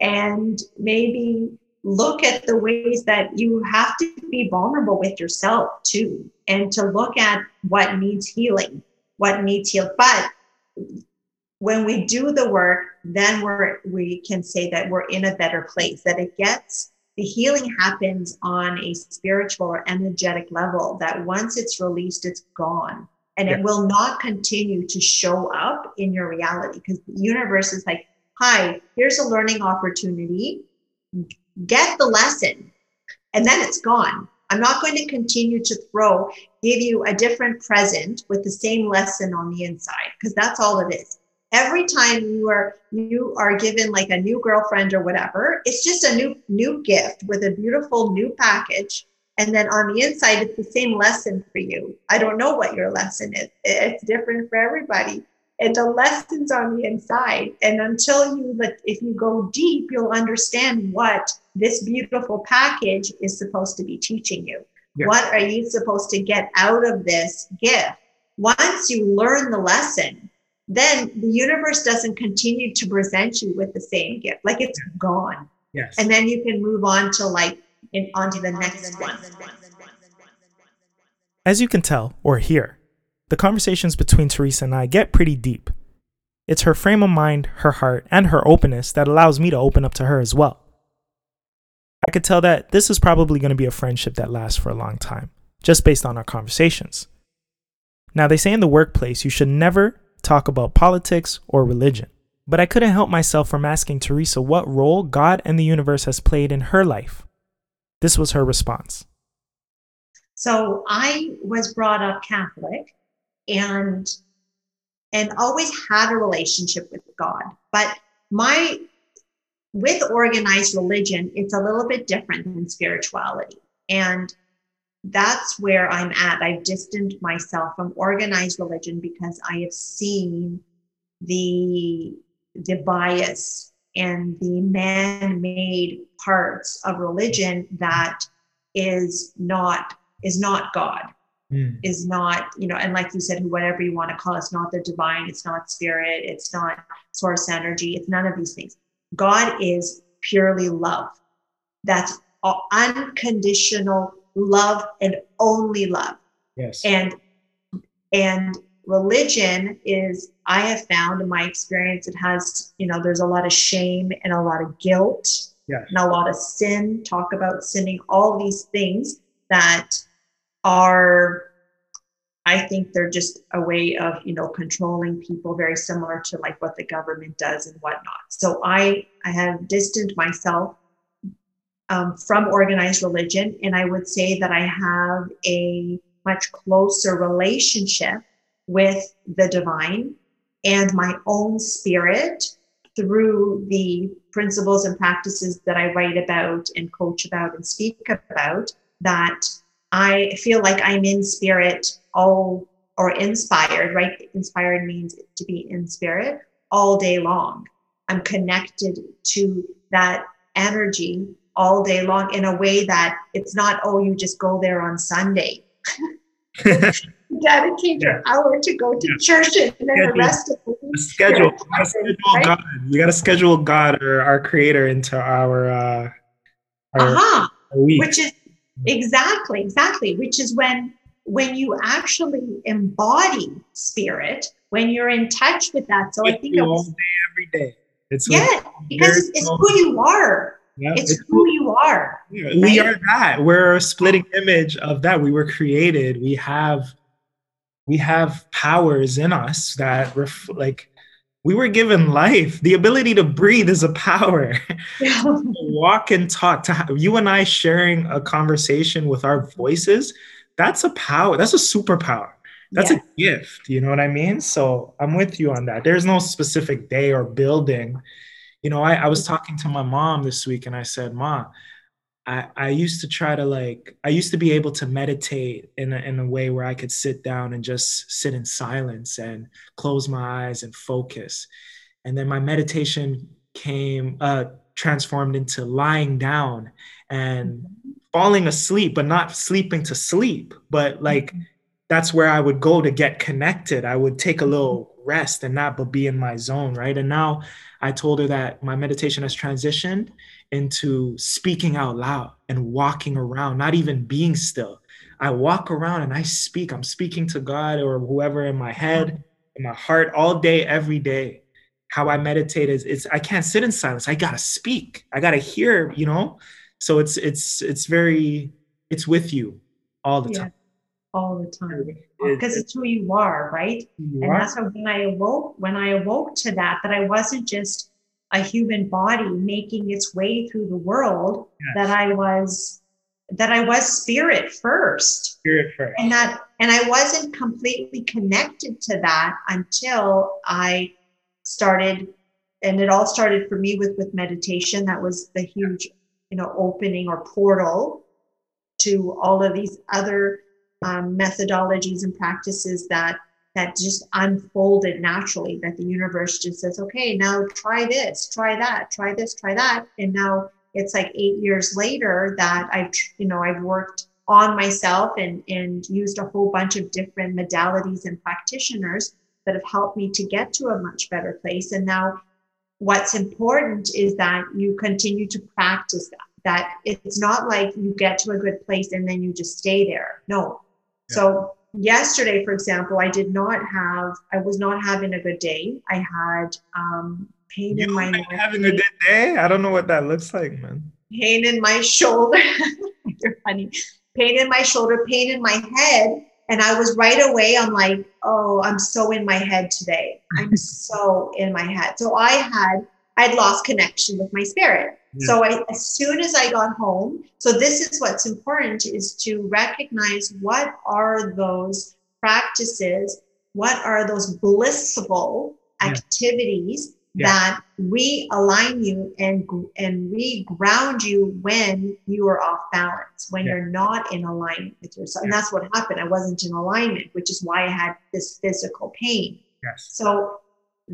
and maybe look at the ways that you have to be vulnerable with yourself too, and to look at what needs healing, what needs healed. But when we do the work, then we're we can say that we're in a better place, that it gets the healing happens on a spiritual or energetic level that once it's released, it's gone. And yeah. it will not continue to show up in your reality because the universe is like, hi, here's a learning opportunity. Get the lesson. And then it's gone. I'm not going to continue to throw, give you a different present with the same lesson on the inside because that's all it is every time you are you are given like a new girlfriend or whatever it's just a new new gift with a beautiful new package. And then on the inside it's the same lesson for you. I don't know what your lesson is. It's different for everybody. And the lessons on the inside. And until you if you go deep you'll understand what this beautiful package is supposed to be teaching you. Yeah. what are you supposed to get out of this gift? Once you learn the lesson then the universe doesn't continue to present you with the same gift. Like it's gone. Yes. And then you can move on to like in, onto the next one. As you can tell or hear, the conversations between Teresa and I get pretty deep. It's her frame of mind, her heart, and her openness that allows me to open up to her as well. I could tell that this is probably going to be a friendship that lasts for a long time, just based on our conversations. Now, they say in the workplace you should never talk about politics or religion. But I couldn't help myself from asking Teresa what role God and the universe has played in her life. This was her response. So I was brought up Catholic and and always had a relationship with God. But my with organized religion, it's a little bit different than spirituality. And that's where I'm at. I've distanced myself from organized religion because I have seen the the bias and the man-made parts of religion that is not is not God. Mm. Is not, you know, and like you said, whatever you want to call it, it's not the divine, it's not spirit, it's not source energy, it's none of these things. God is purely love. That's unconditional love and only love. Yes. And and religion is I have found in my experience it has, you know, there's a lot of shame and a lot of guilt yes. and a lot of sin, talk about sinning, all these things that are I think they're just a way of, you know, controlling people very similar to like what the government does and whatnot. So I I have distanced myself um, from organized religion. And I would say that I have a much closer relationship with the divine and my own spirit through the principles and practices that I write about and coach about and speak about that I feel like I'm in spirit all or inspired, right? Inspired means to be in spirit all day long. I'm connected to that energy all day long in a way that it's not, oh, you just go there on Sunday. dedicate your hour to go to church and then the rest of the week. Schedule. You schedule right? God. You got to schedule God or our Creator into our, uh, our, uh-huh. our week. Which is exactly, exactly. Which is when when you actually embody spirit, when you're in touch with that. So I think it was, all day, every day. It's yeah, because it's, it's who you are. Yeah, it's, it's who you are. Yeah, right? We are that. We're a splitting image of that. We were created. We have we have powers in us that ref- like we were given life. The ability to breathe is a power. Yeah. walk and talk to you and I sharing a conversation with our voices. That's a power. That's a superpower. That's yeah. a gift. You know what I mean? So I'm with you on that. There's no specific day or building. You know, I, I was talking to my mom this week and I said, Mom, I, I used to try to like I used to be able to meditate in a, in a way where I could sit down and just sit in silence and close my eyes and focus. And then my meditation came uh, transformed into lying down and falling asleep, but not sleeping to sleep, but like mm-hmm. that's where I would go to get connected. I would take a little rest and not but be in my zone, right? And now I told her that my meditation has transitioned into speaking out loud and walking around, not even being still. I walk around and I speak. I'm speaking to God or whoever in my head, in my heart, all day, every day. How I meditate is it's I can't sit in silence. I gotta speak. I gotta hear, you know. So it's it's it's very it's with you all the yeah, time. All the time. Because oh, it's who you are, right? You and are. that's how when I awoke, when I awoke to that, that I wasn't just a human body making its way through the world yes. that i was that i was spirit first spirit first and that and i wasn't completely connected to that until i started and it all started for me with with meditation that was the huge you know opening or portal to all of these other um, methodologies and practices that that just unfolded naturally that the universe just says okay now try this try that try this try that. And now it's like eight years later that i've you know i've worked on myself and and used a whole bunch of different modalities and practitioners that have helped me to get to a much better place. And now what's important is that you continue to practice that that it's not like you get to a good place and then you just stay there. No yeah. so yesterday, for example, I did not have, I was not having a good day. I had um, pain you in my neck. Having a good day? I don't know what that looks like, man. Pain in my shoulder. You're funny. Pain in my shoulder, pain in my head. And I was right away, I'm like, oh, I'm so in my head today. I'm so in my head. So I had, I'd lost connection with my spirit. So I, as soon as I got home, so this is what's important is to recognize what are those practices, what are those blissful activities yeah. that realign you and and reground you when you are off balance, when you're not in alignment with yourself. And that's what happened. I wasn't in alignment, which is why I had this physical pain. Yes. So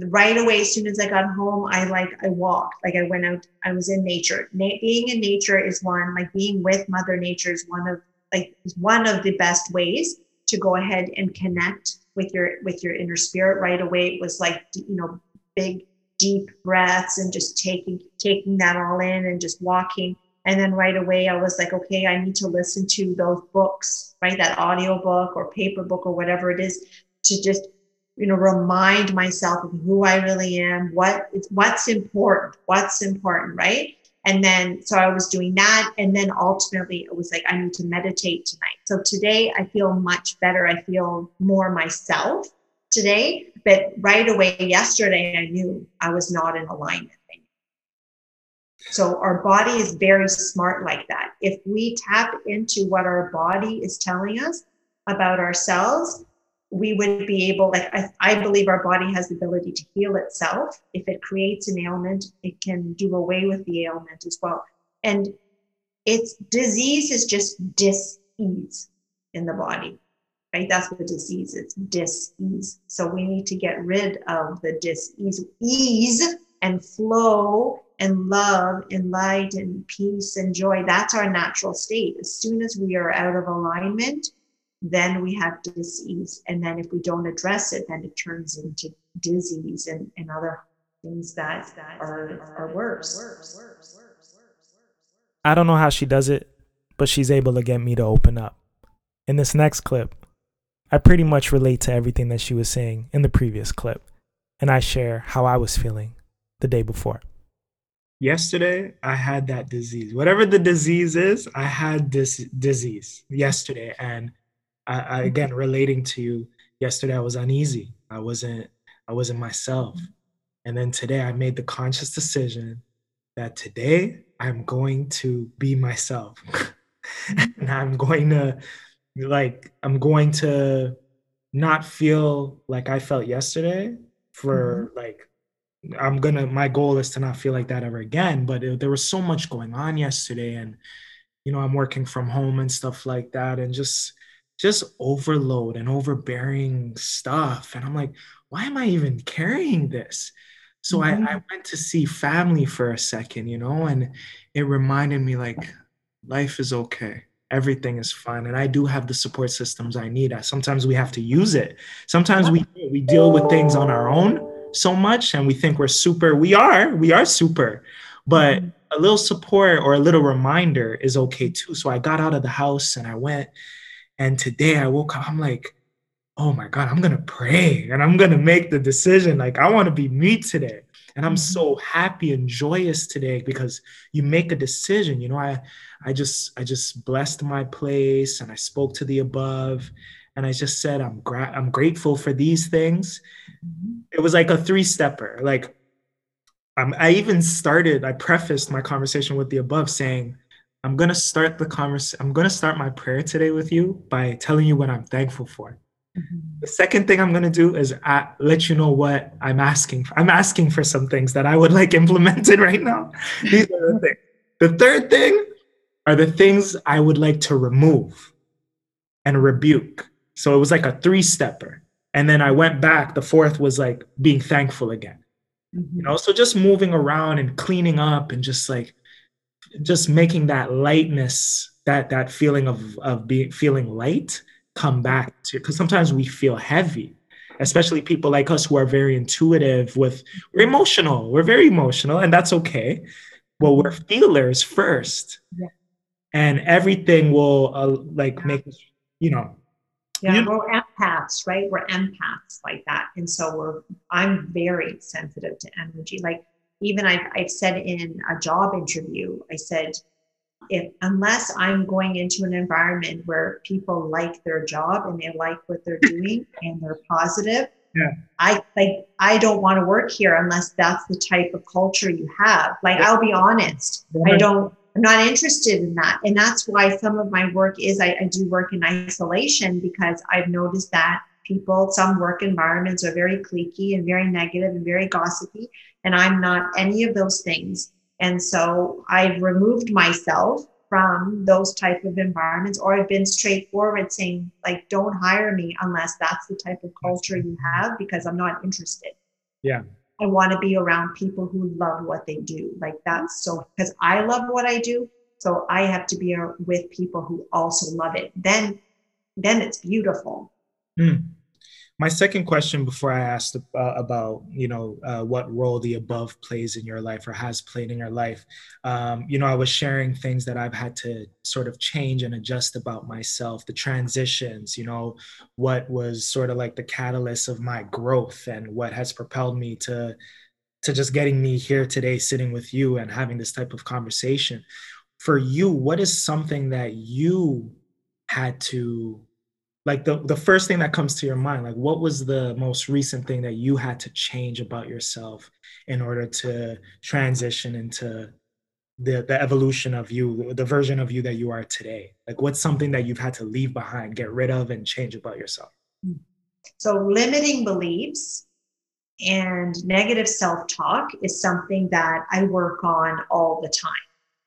right away as soon as i got home i like i walked. Like i went out i was in nature. Na- being in nature is one like being with mother nature is one of like is one of the best ways to go ahead and connect with your with your inner spirit. Right away it was like you know big deep breaths and just taking taking that all in and just walking. And then right away i was like okay i need to listen to those books right? That audio book or paper book or whatever it is to just you know remind myself of who i really am what what's important what's important right? And then so i was doing that and then ultimately it was like i need to meditate tonight. So today i feel much better. I feel more myself today but right away yesterday i knew i was not in alignment. So our body is very smart like that. If we tap into what our body is telling us about ourselves we would be able like I, I, believe our body has the ability to heal itself. If it creates an ailment it can do away with the ailment as well. And it's disease is just dis-ease in the body right? That's what disease is dis-ease. So we need to get rid of the dis-ease ease and flow and love and light and peace and joy. That's our natural state. As soon as we are out of alignment then we have disease. And then if we don't address it, then it turns into disease and, and other things that, that are, are worse. I don't know how she does it, but she's able to get me to open up. In this next clip, I pretty much relate to everything that she was saying in the previous clip, and I share how I was feeling the day before. Yesterday, I had that disease. Whatever the disease is, I had this disease yesterday. And I, I, mm-hmm. again, relating to you, yesterday I was uneasy. I wasn't, I wasn't myself. Mm-hmm. And then today I made the conscious decision that today I'm going to be myself. Mm-hmm. and I'm going to like I'm going to not feel like I felt yesterday for mm-hmm. like I'm gonna my goal is to not feel like that ever again. But it, there was so much going on yesterday, and you know I'm working from home and stuff like that, and just just overload and overbearing stuff. And I'm like, why am I even carrying this? So mm-hmm. I, I went to see family for a second, you know, and it reminded me like life is okay. Everything is fine. And I do have the support systems I need. Sometimes we have to use it. Sometimes we we deal with things on our own so much and we think we're super. We are, we are super. But mm-hmm. a little support or a little reminder is okay too. So I got out of the house and I went and today I woke up, I'm like, oh my God, I'm going to pray and I'm going to make the decision. Like, I want to be me today. And I'm mm-hmm. so happy and joyous today because you make a decision. You know, I, I just, I just blessed my place and I spoke to the above and I just said, I'm, gra- I'm grateful for these things. Mm-hmm. It was like a three stepper. Like, um, I even started, I prefaced my conversation with the above saying, I'm going to start the conversation. I'm going to start my prayer today with you by telling you what I'm thankful for. Mm-hmm. The second thing I'm going to do is I let you know what I'm asking for. I'm asking for some things that I would like implemented right now. These are the things. The third thing are the things I would like to remove and rebuke. So it was like a three stepper. And then I went back. The fourth was like being thankful again. Mm-hmm. You know, so just moving around and cleaning up and just like just making that lightness, that that feeling of of being feeling light come back to because sometimes we feel heavy especially people like us who are very intuitive with we're emotional we're very emotional and that's okay well we're feelers first yeah. and everything will uh, like yeah. make you know yeah you we're empaths right we're empaths like that and so we're i'm very sensitive to energy like even I've, I've said in a job interview i said if unless I'm going into an environment where people like their job and they like what they're doing and they're positive, yeah. I like I don't want to work here unless that's the type of culture you have. Like. I'll be honest, yeah. I don't. I'm not interested in that, and that's why some of my work is I, I do work in isolation because I've noticed that people, some work environments are very cliquey and very negative and very gossipy, and I'm not any of those things. And so I've removed myself from those type of environments or I've been straightforward saying like don't hire me unless that's the type of culture you have because I'm not interested. Yeah. I want to be around people who love what they do. Like that's so because I love what I do. So I have to be with people who also love it. Then then it's beautiful. Mm my second question before i asked uh, about you know uh, what role the above plays in your life or has played in your life um, you know i was sharing things that i've had to sort of change and adjust about myself the transitions you know what was sort of like the catalyst of my growth and what has propelled me to to just getting me here today sitting with you and having this type of conversation. For you what is something that you had to like the, the first thing that comes to your mind like what was the most recent thing that you had to change about yourself in order to transition into the the evolution of you the version of you that you are today? Like what's something that you've had to leave behind get rid of and change about yourself? So limiting beliefs and negative self-talk is something that i work on all the time.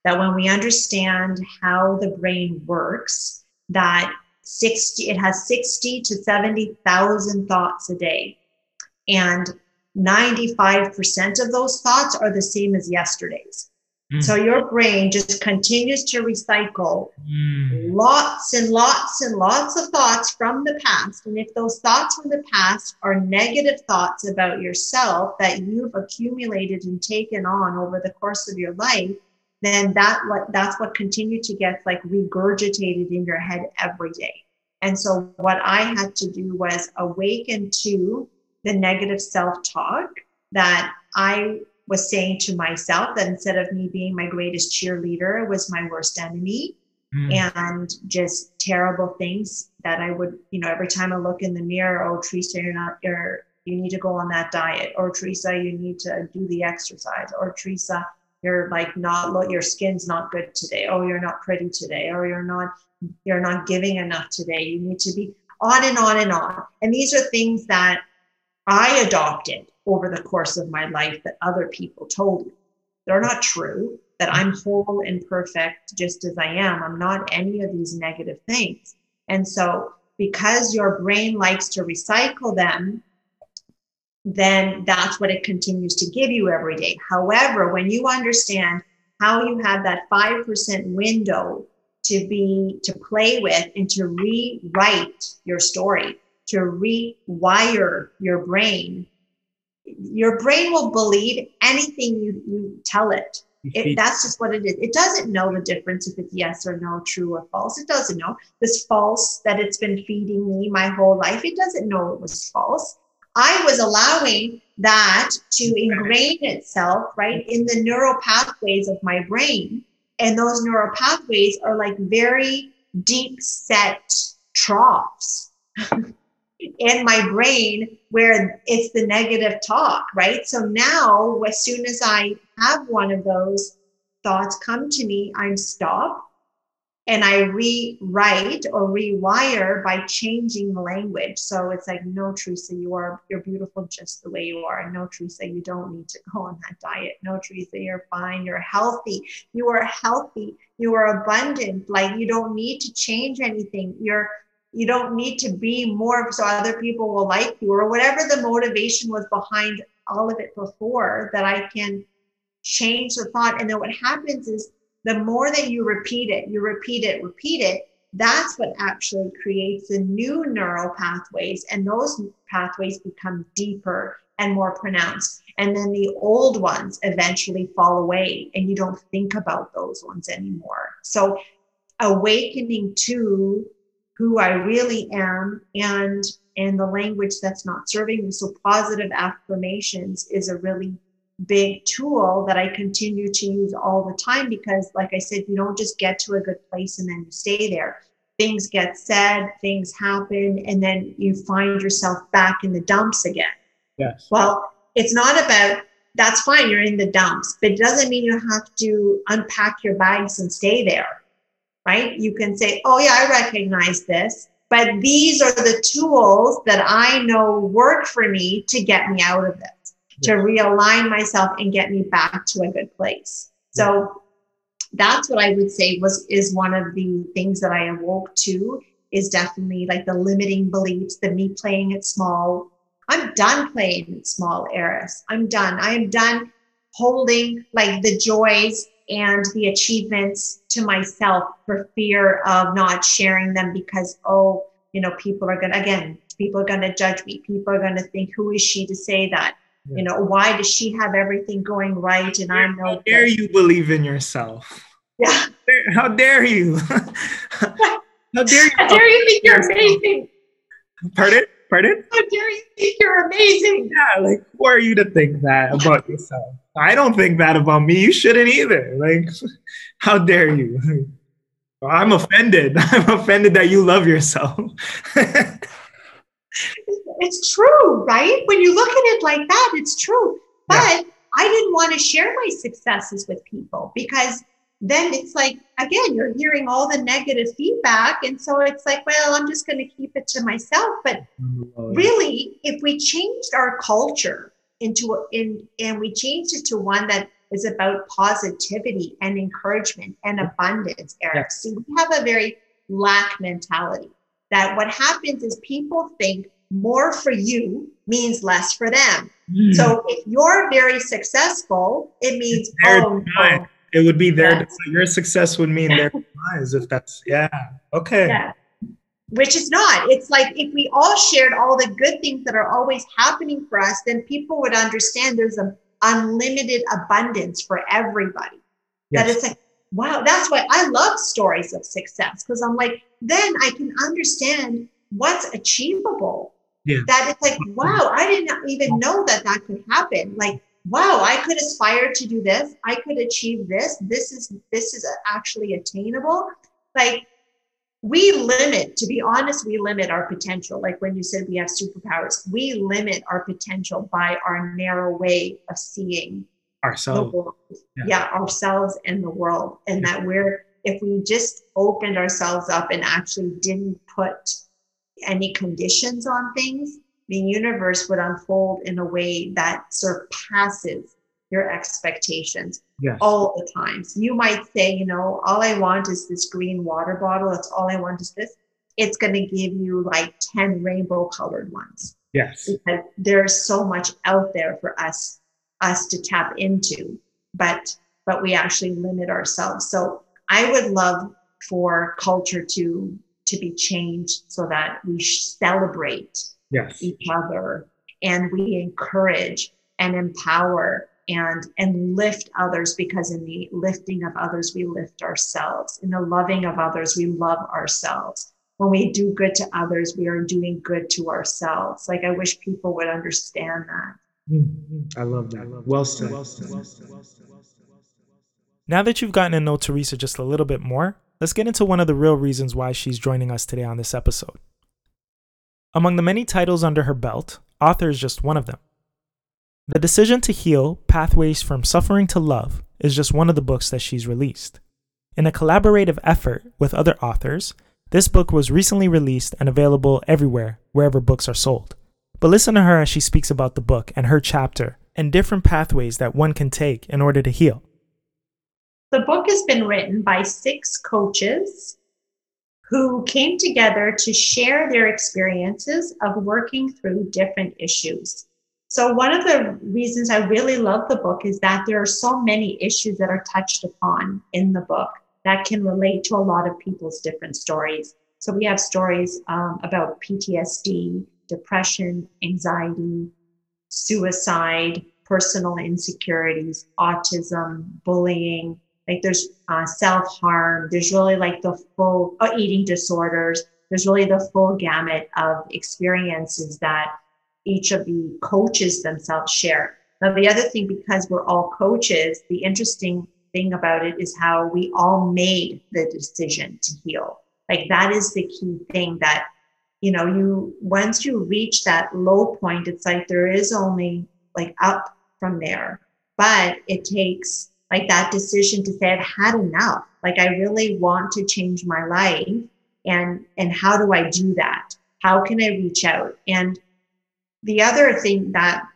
That when we understand how the brain works that 60 it has 60 to 70,000 thoughts a day and 95% of those thoughts are the same as yesterday's Mm. So your brain just continues to recycle mm. lots and lots and lots of thoughts from the past. And if those thoughts from the past are negative thoughts about yourself that you've accumulated and taken on over the course of your life, then that what that's what continued to get like regurgitated in your head every day. And so what I had to do was awaken to the negative self-talk that I was saying to myself that instead of me being my greatest cheerleader was my worst enemy mm. and just terrible things that I would, you know, every time I look in the mirror, oh, Teresa, you're not, you're, you need to go on that diet. Or Teresa, you need to do the exercise. Or Teresa, you're like not, look, your skin's not good today. Oh, you're not pretty today. Or you're not, you're not giving enough today. You need to be on and on and on. And these are things that I adopted over the course of my life that other people told me. They're not true, that I'm whole and perfect just as I am. I'm not any of these negative things. And so, because your brain likes to recycle them, then that's what it continues to give you every day. However, when you understand how you have that 5% window to be to play with and to rewrite your story to rewire your brain your brain will believe anything you, you tell it. it. That's just what it is. It doesn't know the difference if it's yes or no, true or false. It doesn't know. This false that it's been feeding me my whole life, it doesn't know it was false. I was allowing that to ingrain itself right in the neural pathways of my brain. And those neural pathways are like very deep set troughs. in my brain where it's the negative talk, right? So now, as soon as I have one of those thoughts come to me, I'm stopped and I rewrite or rewire by changing language. So it's like, no, Teresa, you are you're beautiful just the way you are. No, Teresa, you don't need to go on that diet. No, Teresa, you're fine. You're healthy. You are healthy. You are abundant. Like you don't need to change anything. You're you don't need to be more so other people will like you or whatever the motivation was behind all of it before that I can change the thought. And then what happens is the more that you repeat it, you repeat it, repeat it, that's what actually creates the new neural pathways. And those pathways become deeper and more pronounced. And then the old ones eventually fall away and you don't think about those ones anymore. So awakening to who I really am and and the language that's not serving me. So positive affirmations is a really big tool that I continue to use all the time because like I said, you don't just get to a good place and then you stay there. Things get said, things happen, and then you find yourself back in the dumps again. Yes. Well, it's not about that's fine, you're in the dumps, but it doesn't mean you have to unpack your bags and stay there right? You can say, oh, yeah, I recognize this, but these are the tools that I know work for me to get me out of yeah. To realign myself and get me back to a good place. So that's what I would say was is one of the things that I awoke to is definitely like the limiting beliefs, the me playing it small. I'm done playing it small, Arys. I'm done. I am done holding like the joys and the achievements to myself for fear of not sharing them because, oh, you know, people are to, again, people are to judge me. People are to think, who is she to say that? Yeah. You know, why does she have everything going right and I'm no? How dare you believe in yourself? Yeah. How dare you? How dare you? How dare you think you're amazing? Pardon? Pardon? How dare you think you're amazing? Yeah, like who are you to think that about yourself? I don't think that about me. You shouldn't either. Like, how dare you? I'm offended. I'm offended that you love yourself. It's true, right? When you look at it like that, it's true. But yeah. I didn't want to share my successes with people because then it's like, again, you're hearing all the negative feedback. And so it's like, well, I'm just going to keep it to myself. But mm-hmm. really, if we changed our culture into in and we changed it to one that is about positivity and encouragement and abundance, Arys. Yeah. See, we have a very lack mentality that what happens is people think more for you means less for them. Mm. So if you're very successful, it means, oh, no, it would be their your success would mean their demise if that's yeah. Okay. Yeah. Which is not. It's like if we all shared all the good things that are always happening for us then people would understand there's an unlimited abundance for everybody. Yes. that it's like wow that's why i love stories of success because i'm like then i can understand what's achievable yeah. that it's like wow i didn't even know that that could happen like wow i could aspire to do this i could achieve this this is this is actually attainable like we limit to be honest we limit our potential like when you said we have superpowers we limit our potential by our narrow way of seeing ourselves yeah. yeah. ourselves and the world and yeah. that we're if we just opened ourselves up and actually didn't put any conditions on things the universe would unfold in a way that surpasses your expectations yes. all the times. You might say, you know, all I want is this green water bottle. That's all I want is this. It's going to give you like 10 rainbow colored ones. Yes. Because there's so much out there for us us to tap into, but but we actually limit ourselves. So I would love for culture to to be changed so that we celebrate yes. each other. And we encourage and empower and and lift others because in the lifting of others we lift ourselves. In the loving of others we love ourselves. When we do good to others we are doing good to ourselves. Like i wish people would understand that. Mm-hmm. i love that. Well said. Now that you've gotten to know teresa just a little bit more let's get into one of the real reasons why she's joining us today on this episode among the many titles under her belt author is just one of them the Decision to Heal Pathways from Suffering to Love is just one of the books that she's released. In a collaborative effort with other authors, this book was recently released and available everywhere, wherever books are sold. But listen to her as she speaks about the book and her chapter and different pathways that one can take in order to heal. The book has been written by six coaches who came together to share their experiences of working through different issues. So, one of the reasons I really love the book is that there are so many issues that are touched upon in the book that can relate to a lot of people's different stories. So, we have stories um, about PTSD, depression, anxiety, suicide, personal insecurities, autism, bullying. Like there's uh, self harm. There's really like the full uh, eating disorders. There's really the full gamut of experiences that each of the coaches themselves share. Now, the other thing, because we're all coaches, the interesting thing about it is how we all made the decision to heal. Like that is the key thing that, you know, you once you reach that low point, it's like there is only like up from there. But it takes like that decision to say, I've had enough. Like I really want to change my life. And and how do I do that? How can I reach out? And the other thing that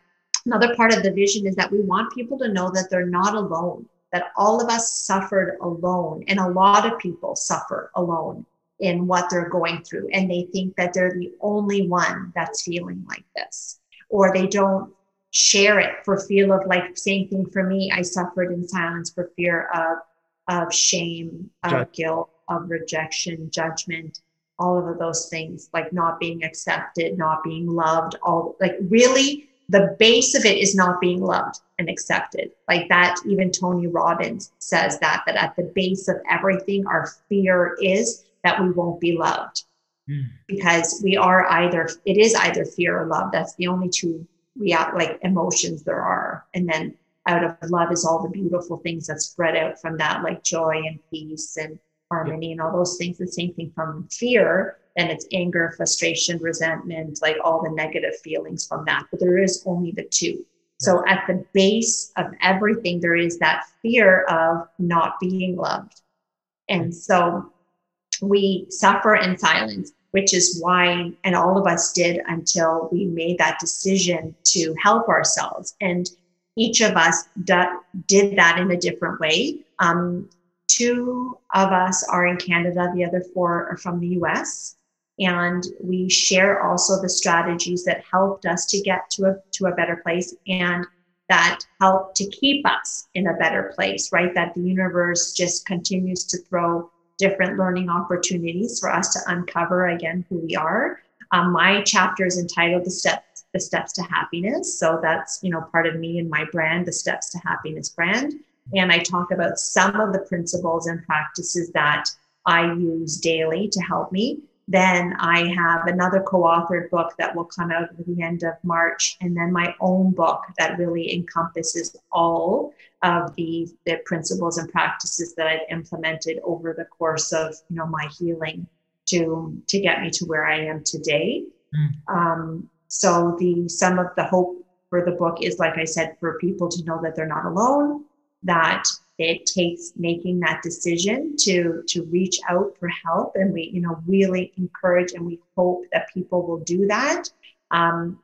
another part of the vision is that we want people to know that they're not alone, that all of us suffered alone, and a lot of people suffer alone in what they're going through. And they think that they're the only one that's feeling like this, or they don't share it for fear of like same thing for me. I suffered in silence for fear of of shame, of guilt, of rejection, judgment all of those things like not being accepted not being loved all like really the base of it is not being loved and accepted like that even tony robbins says that that at the base of everything our fear is that we won't be loved mm. because we are either it is either fear or love that's the only two real like emotions there are and then out of love is all the beautiful things that spread out from that like joy and peace and harmony and all those things. The same thing from fear, and it's anger, frustration, resentment, like all the negative feelings from that. But there is only the two. So at the base of everything, there is that fear of not being loved. And so we suffer in silence, which is why, and all of us did until we made that decision to help ourselves. And each of us did that in a different way. Um, two of us are in Canada, the other four are from the US. And we share also the strategies that helped us to get to a, to a better place. And that help to keep us in a better place, right? That the universe just continues to throw different learning opportunities for us to uncover again who we are. Um, my chapter is entitled "The Steps the Steps to Happiness," so that's you know part of me and my brand, the Steps to Happiness brand, and I talk about some of the principles and practices that I use daily to help me. Then I have another co authored book that will come out at the end of March, and then my own book that really encompasses all of the, the principles and practices that I've implemented over the course of you know my healing to to get me to where I am today. Mm. Um, so the some of the hope for the book is like I said for people to know that they're not alone, that it takes making that decision to to reach out for help. And we you know really encourage and we hope that people will do that um,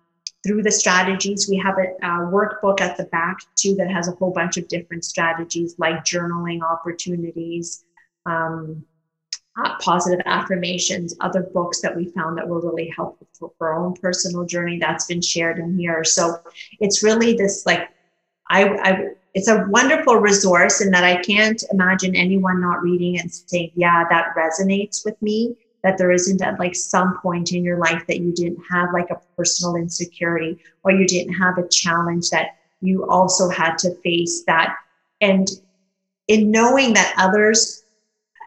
through the strategies. We have a, a, workbook at the back too that has a whole bunch of different strategies like journaling opportunities um, uh, positive affirmations other books that we found that were really helpful for, for our own personal journey that's been shared in here. So it's really this like I, I it's a wonderful resource in that I can't imagine anyone not reading and saying, yeah, that resonates with me. That there isn't at like some point in your life that you didn't have like a personal insecurity or you didn't have a challenge that you also had to face that. And in knowing that others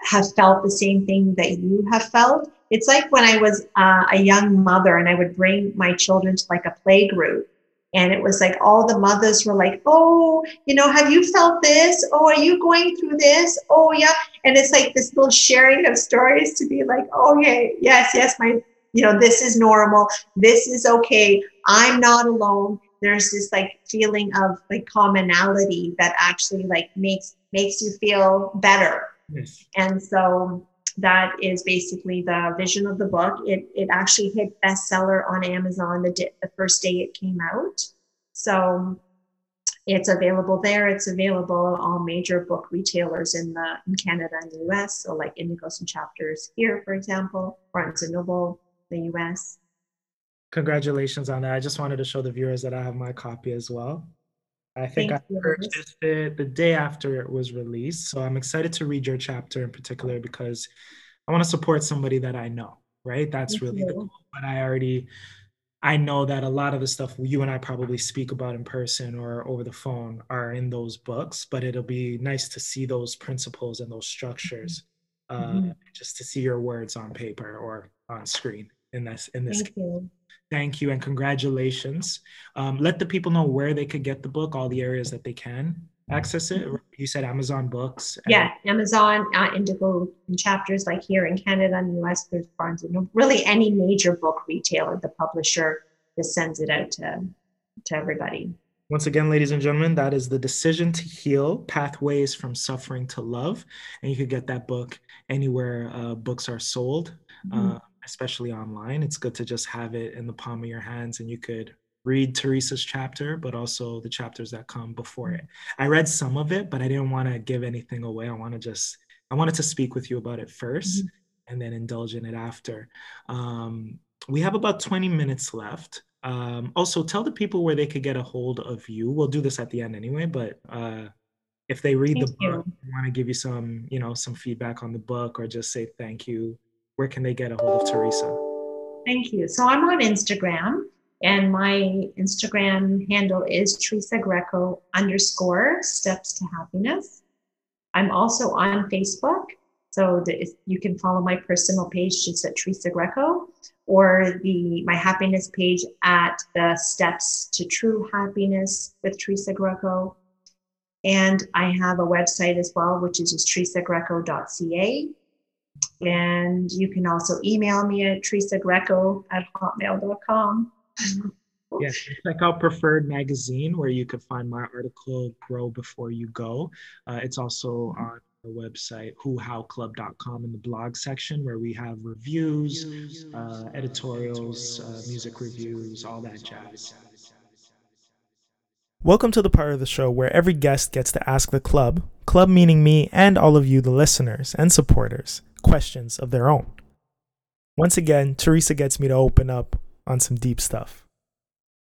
have felt the same thing that you have felt, it's like when I was uh, a young mother and I would bring my children to like a play group and it was like all the mothers were like, oh, you know, have you felt this? Oh, are you going through this? Oh, yeah. And it's like this little sharing of stories to be like, oh, yeah, yes, yes, my, you know, this is normal. This is okay. I'm not alone. There's this like feeling of like commonality that actually like makes makes you feel better. Yes. And so that is basically the vision of the book. It, it actually hit bestseller on Amazon the, di- the first day it came out. So it's available there. It's available all major book retailers in the in Canada and the US. So like Indigos and Chapters here, for example, Barnes and Noble, the US. Congratulations on that. I just wanted to show the viewers that I have my copy as well. I think Thank I you. purchased it the day after it was released. So I'm excited to read your chapter in particular because I want to support somebody that I know, right? That's Thank really you. the goal. But I already I know that a lot of the stuff you and I probably speak about in person or over the phone are in those books, but it'll be nice to see those principles and those structures, uh, mm-hmm. just to see your words on paper or on screen in this in this Thank case. You. Thank you and congratulations. Um, let the people know where they could get the book, all the areas that they can access it. You said Amazon Books. Yeah, Amazon, uh, Indigo chapters like here in Canada and the US, there's Barnes and really any major book retailer, the publisher just sends it out to, to everybody. Once again, ladies and gentlemen, that is The Decision to Heal Pathways from Suffering to Love. And you could get that book anywhere uh, books are sold. Mm-hmm. Uh, especially online. It's good to just have it in the palm of your hands and you could read Teresa's chapter, but also the chapters that come before it. I read some of it, but I didn't want to give anything away. I want to just, I wanted to speak with you about it 1st mm-hmm. and then indulge in it after. Um, we have about 20 minutes left. Um, also, tell the people where they could get a hold of you. We'll do this at the end anyway, but uh, if they read thank the book, want to give you some, you know, some feedback on the book or just say thank you where can they get a hold of Teresa? Thank you. So I'm on Instagram, and my Instagram handle is Teresa Greco underscore steps to happiness. I'm also on Facebook. So you can follow my personal page just at Teresa Greco or the my happiness page at the steps to true happiness with Teresa Greco. And I have a website as well, which is just teresagreco.ca. And you can also email me at teresagreco at hotmail.com. Yeah, check out Preferred Magazine, where you can find my article, Grow Before You Go. Uh, it's also on our website, whohowclub.com in the blog section, where we have reviews, uh, editorials, uh, music reviews, all that jazz. Welcome to the part of the show where every guest gets to ask the club, club meaning me and all of you, the listeners and supporters, questions of their own. Once again, Teresa gets me to open up on some deep stuff.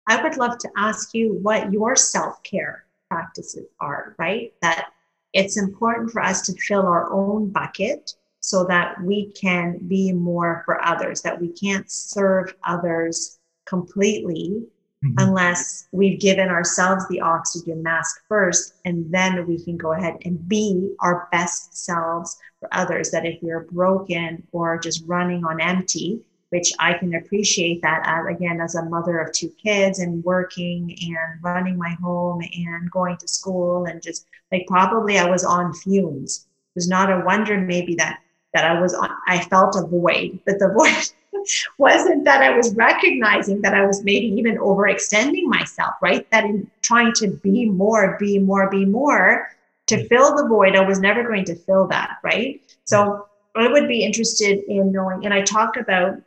I would love to ask you what your self care practices are, right? That it's important for us to fill our own bucket so that we can be more for others, that we can't serve others completely mm-hmm. unless we've given ourselves the oxygen mask first, and then we can go ahead and be our best selves for others. That if we're broken or just running on empty, which I can appreciate that as, again as a mother of two kids and working and running my home and going to school and just like probably I was on fumes. It was not a wonder maybe that that I was on, I felt a void, but the void wasn't that I was recognizing that I was maybe even overextending myself, right? That in trying to be more, be more, be more to mm. fill the void, I was never going to fill that, right? So I would be interested in knowing, and I talk about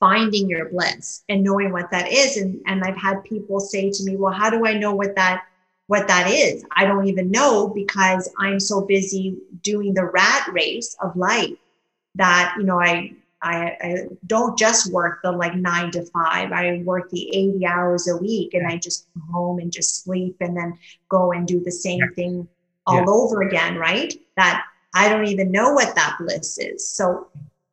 finding your bliss and knowing what that is. And, and I've had people say to me, well, how do I know what that what that is? I don't even know because I'm so busy doing the rat race of life that, you know, I I, I, don't just work the like nine to five. I work the 80 hours a week and I just come home and just sleep and then go and do the same yeah. thing all yeah. over again, right? That I don't even know what that bliss is. So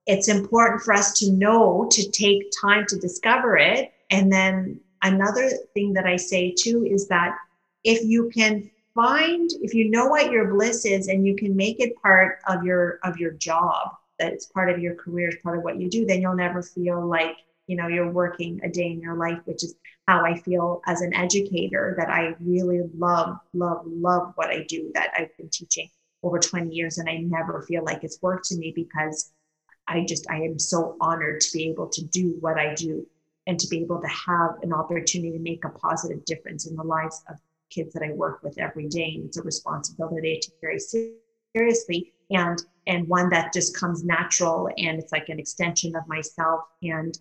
it's important for us to know to take time to discover it. And then another thing that I say too is that if you can find if you know what your bliss is and you can make it part of your of your job that it's part of your career it's part of what you do then you'll never feel like you know you're working a day in your life which is how i feel as an educator that i really love love love what i do that i've been teaching over 20 years and i never feel like it's work to me because i just i am so honored to be able to do what i do and to be able to have an opportunity to make a positive difference in the lives of kids that I work with every day. And it's a responsibility to seriously and and one that just comes natural and it's like an extension of myself and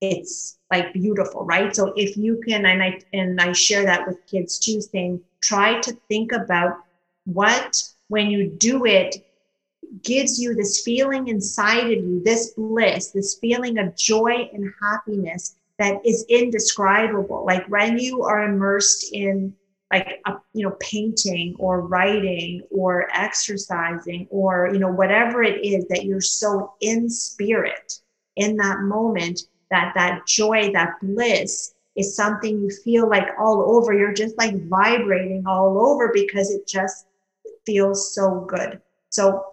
it's like beautiful right? So if you can and i and i share that with kids too saying try to think about what when you do it gives you this feeling inside of you this bliss this feeling of joy and happiness that is indescribable. Like when you are immersed in like a, you know painting or writing or exercising or you know whatever it is that you're so in spirit in that moment that that joy that bliss is something you feel like all over. You're just like vibrating all over because it just feels so good. So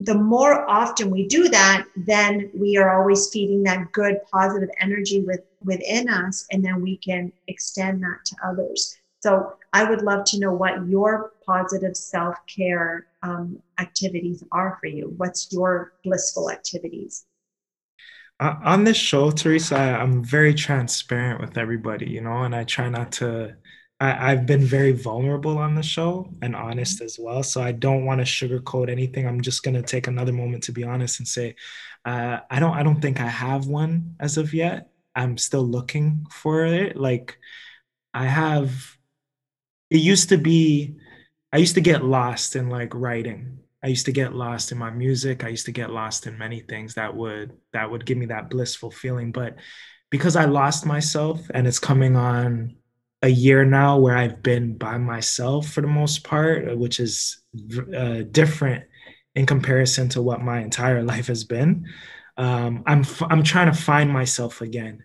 the more often we do that then we are always feeding that good positive energy with within us and then we can extend that to others so I would love to know what your positive self care um, activities are for you. What's your blissful activities? Uh, on this show, Teresa, I, I'm very transparent with everybody, you know, and I try not to. I, I've been very vulnerable on the show and honest as well. So I don't want to sugarcoat anything. I'm just gonna take another moment to be honest and say, uh, I don't. I don't think I have one as of yet. I'm still looking for it. Like I have it used to be I used to get lost in like writing. I used to get lost in my music. I used to get lost in many things that would that would give me that blissful feeling. But because I lost myself and it's coming on a year now where I've been by myself for the most part, which is uh, different in comparison to what my entire life has been. Um, I'm f- I'm trying to find myself again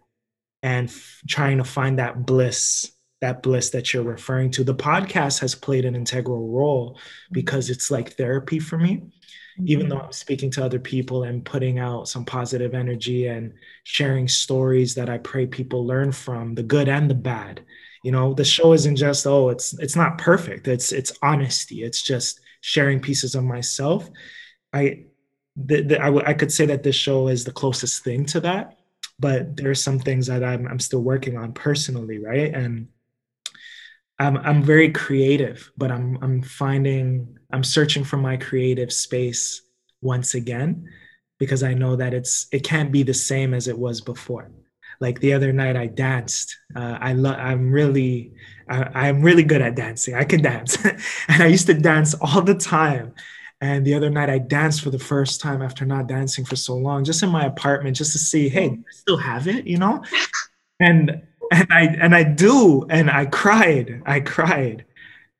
and f- trying to find that bliss that bliss that you're referring to. The podcast has played an integral role because it's like therapy for me. Mm-hmm. Even though I'm speaking to other people and putting out some positive energy and sharing stories that I pray people learn from, the good and the bad. You know, the show isn't just oh, it's it's not perfect. It's it's honesty. It's just sharing pieces of myself. I the, the, I, w- I could say that this show is the closest thing to that but there are some things that I'm, I'm still working on personally right and I'm I'm very creative, but I'm I'm finding I'm searching for my creative space once again because I know that it's it can't be the same as it was before. Like the other night, I danced. Uh, I love. I'm really I, I'm really good at dancing. I can dance, and I used to dance all the time. And the other night, I danced for the first time after not dancing for so long, just in my apartment, just to see, hey, I still have it, you know. And and I and I do, and I cried. I cried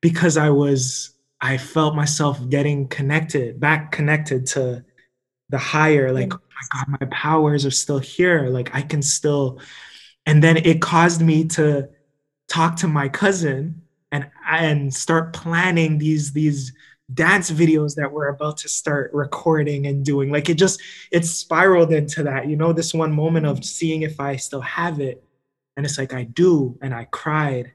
because I was I felt myself getting connected, back connected to the higher, like, oh my God, my powers are still here. Like I can still, and then it caused me to talk to my cousin and and start planning these these dance videos that we're about to start recording and doing like it just it spiraled into that you know this one moment of mm. seeing if i still have it and it's like i do and i cried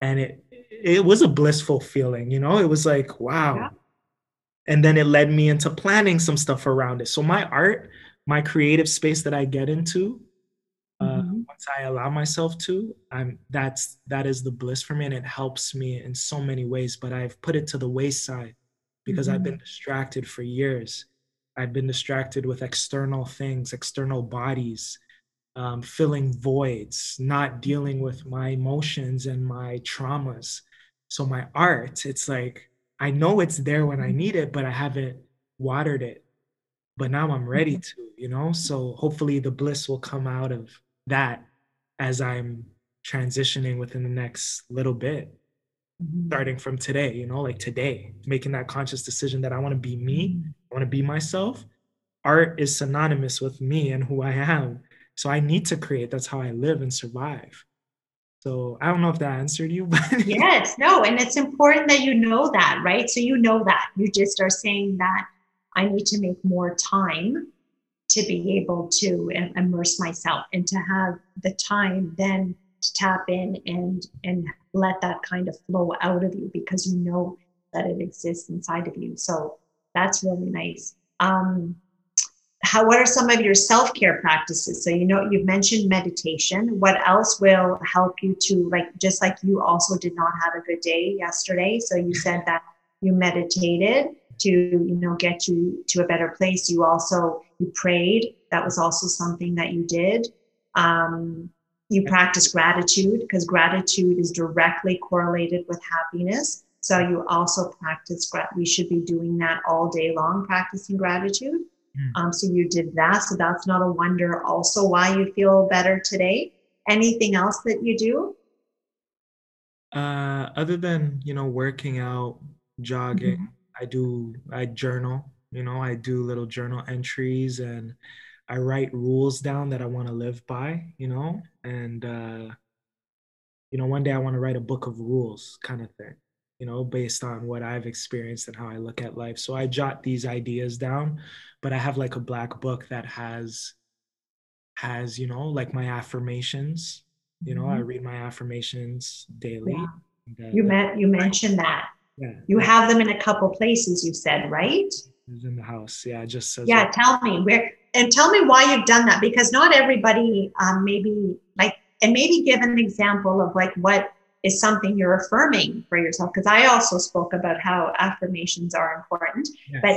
and it it was a blissful feeling you know it was like wow yeah. and then it led me into planning some stuff around it so my art my creative space that i get into uh, mm-hmm. once i allow myself to i'm that's that is the bliss for me and it helps me in so many ways but i've put it to the wayside because mm-hmm. i've been distracted for years i've been distracted with external things external bodies um, filling voids not dealing with my emotions and my traumas so my art it's like i know it's there when i mm-hmm. need it but i haven't watered it but now i'm ready mm-hmm. to you know so hopefully the bliss will come out of that as I'm transitioning within the next little bit, mm-hmm. starting from today, you know, like today, making that conscious decision that I want to be me, mm-hmm. I want to be myself. Art is synonymous with me and who I am. So I need to create. That's how I live and survive. So I don't know if that answered you, but yes, no, and it's important that you know that, right? So you know that you just are saying that I need to make more time to be able to immerse myself and to have the time then to tap in and and let that kind of flow out of you because you know that it exists inside of you so that's really nice um how what are some of your self-care practices? So you know you've mentioned meditation. What else will help you to like just like you also did not have a good day yesterday. So you said that you meditated to you know get you to a better place. You also you prayed. That was also something that you did. Um, you practice gratitude because gratitude is directly correlated with happiness. So you also practice we should be doing that all day long practicing gratitude. Um, so you did that. So that's not a wonder also why you feel better today. Anything else that you do? Uh, other than you know working out jogging mm-hmm. I do I journal, you know, I do little journal entries and I write rules down that I want to live by, you know, and uh you know, one day I want to write a book of rules kind of thing, you know, based on what I've experienced and how I look at life. So I jot these ideas down, but I have like a black book that has has, you know, like my affirmations. You know, mm-hmm. I read my affirmations daily. Yeah. And, uh, you met you mentioned that yeah. You have them in a couple places, you said, right? It's in the house. Yeah, just says Yeah, tell me where and tell me why you've done that because not everybody um, maybe like and maybe give an example of like what is something you're affirming for yourself because I also spoke about how affirmations are important, yes. but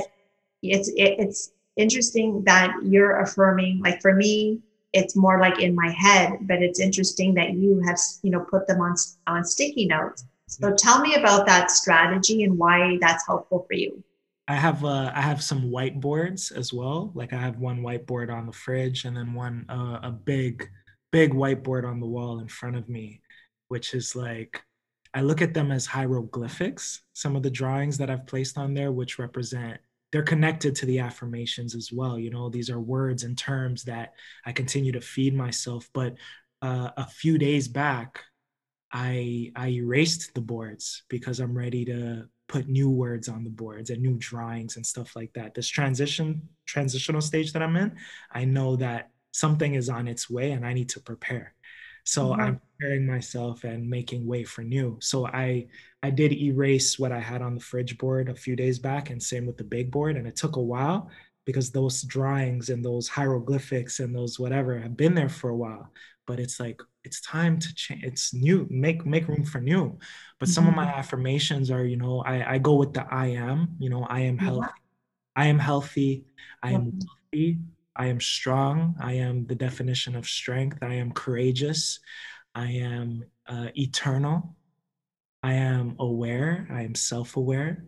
it's it, it's interesting that you're affirming like for me it's more like in my head but it's interesting that you have you know put them on on sticky notes so tell me about that strategy and why that's helpful for you. I have uh, I have some whiteboards as well. Like I have one whiteboard on the fridge and then one uh, a big big whiteboard on the wall in front of me, which is like I look at them as hieroglyphics. Some of the drawings that I've placed on there, which represent they're connected to the affirmations as well. You know, these are words and terms that I continue to feed myself. But uh, a few days back, I I erased the boards because I'm ready to put new words on the boards and new drawings and stuff like that. This transition transitional stage that I'm in, I know that something is on its way and I need to prepare. So mm-hmm. I'm preparing myself and making way for new. So I I did erase what I had on the fridge board a few days back and same with the big board and it took a while because those drawings and those hieroglyphics and those whatever have been there for a while but it's like it's time to change it's new make make room for new but some mm-hmm. of my mm-hmm. affirmations are you know I, I go with the i am you know i am healthy i am healthy i am wealthy i am strong i am the definition of strength i am courageous i am uh, eternal i am aware i am self-aware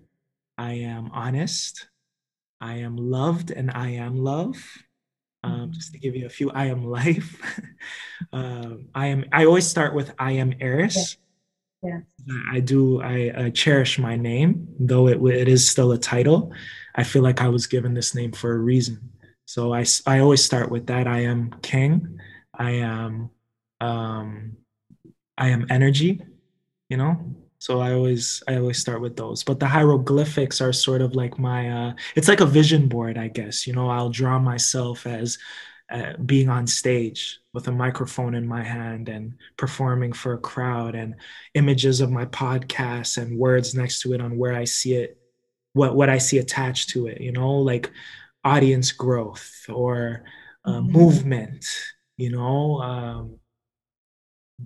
i am honest i am loved and i am love Um, mm-hmm. just to give you a few, I am life. um, I am. I always start with I am Arys. Yeah. I do. I, I, cherish my name, though it it is still a title. I feel like I was given this name for a reason. So I I always start with that. I am king. I am. Um, I am energy. You know, so i always i always start with those but the hieroglyphics are sort of like my uh it's like a vision board i guess you know i'll draw myself as uh, being on stage with a microphone in my hand and performing for a crowd and images of my podcast and words next to it on where i see it what what i see attached to it you know like audience growth or uh, mm-hmm. movement you know um,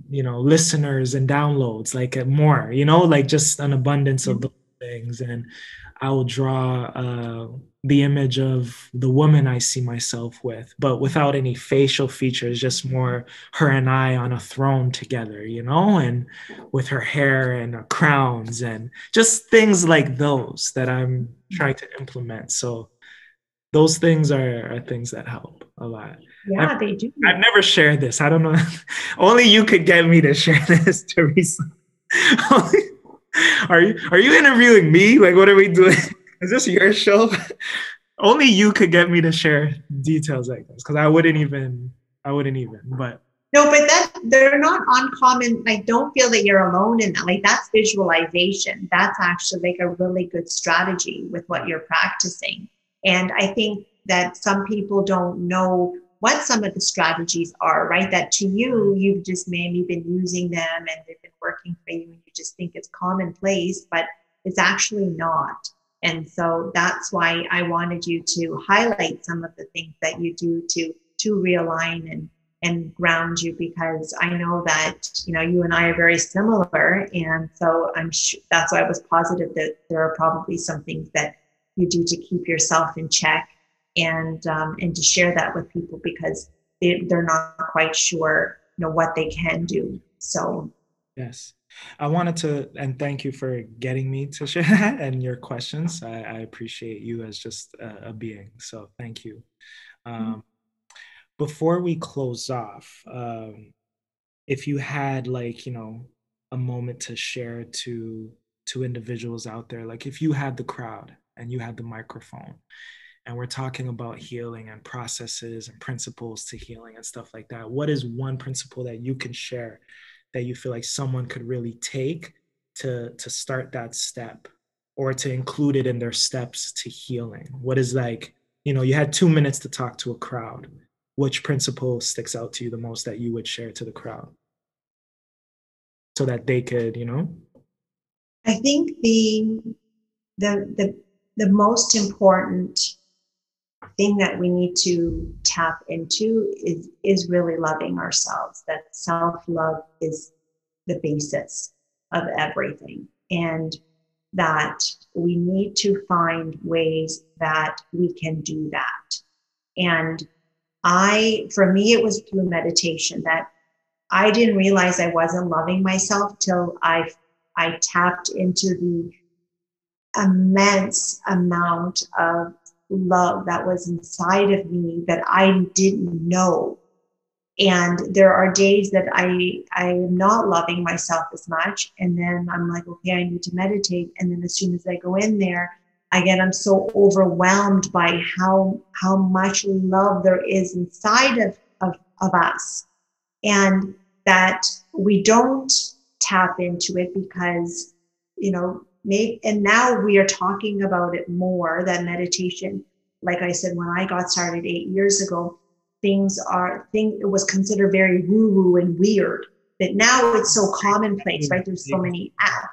you know listeners and downloads like uh, more you know like just an abundance of those things. And i will draw uh, the image of the woman i see myself with but without any facial features just more her and i on a throne together you know and with her hair and crowns and just things like those that i'm trying to implement. So those things are, are things that help a lot yeah, I've, they do. I've never shared this. I don't know. Only you could get me to share this, Teresa. are you are you interviewing me? Like, what are we doing? Is this your show? Only you could get me to share details like this because I wouldn't even. I wouldn't even. But no, but that they're not uncommon. I don't feel that you're alone in that. Like that's visualization. That's actually like a really good strategy with what you're practicing. And I think that some people don't know what some of the strategies are, right? That to you, mm-hmm. you've just maybe been using them and they've been working for you and you just think it's commonplace, but it's actually not. And so that's why I wanted you to highlight some of the things that you do to to realign and and ground you because I know that you know you and I are very similar, and so I'm sure that's why I was positive that there are probably some things that you do to keep yourself in check and um, and to share that with people because they, they're not quite sure you know what they can do so yes i wanted to and thank you for getting me to share that and your questions i, I appreciate you as just a, a being so thank you mm-hmm. um, mm-hmm. before we close off um, if you had like you know a moment to share to to individuals out there like if you had the crowd and you had the microphone. And we're talking about healing and processes and principles to healing and stuff like that. What is one principle that you can share that you feel like someone could really take to to start that step or to include it in their steps to healing? What is like you know you had 2 minutes to talk to a crowd. Which principle sticks out to you the most that you would share to the crowd? So that they could you know? I think the the the the most important thing that we need to tap into is is really loving ourselves. That self-love is the basis of everything. And that we need to find ways that we can do that. And i for me it was through meditation that i didn't realize i wasn't loving myself till i i tapped into the immense amount of love that was inside of me that I didn't know. And there are days that I I am not loving myself as much. And then I'm like, okay, I need to meditate. And then as soon as I go in there, again, I'm so overwhelmed by how how much love there is inside of, of, of us. And that we don't tap into it because, you know, maybe, and now we are talking about it more that meditation. Like i said when i got started eight years ago things are thing it was considered very woo woo and weird. But now it's so commonplace right? There's so many apps.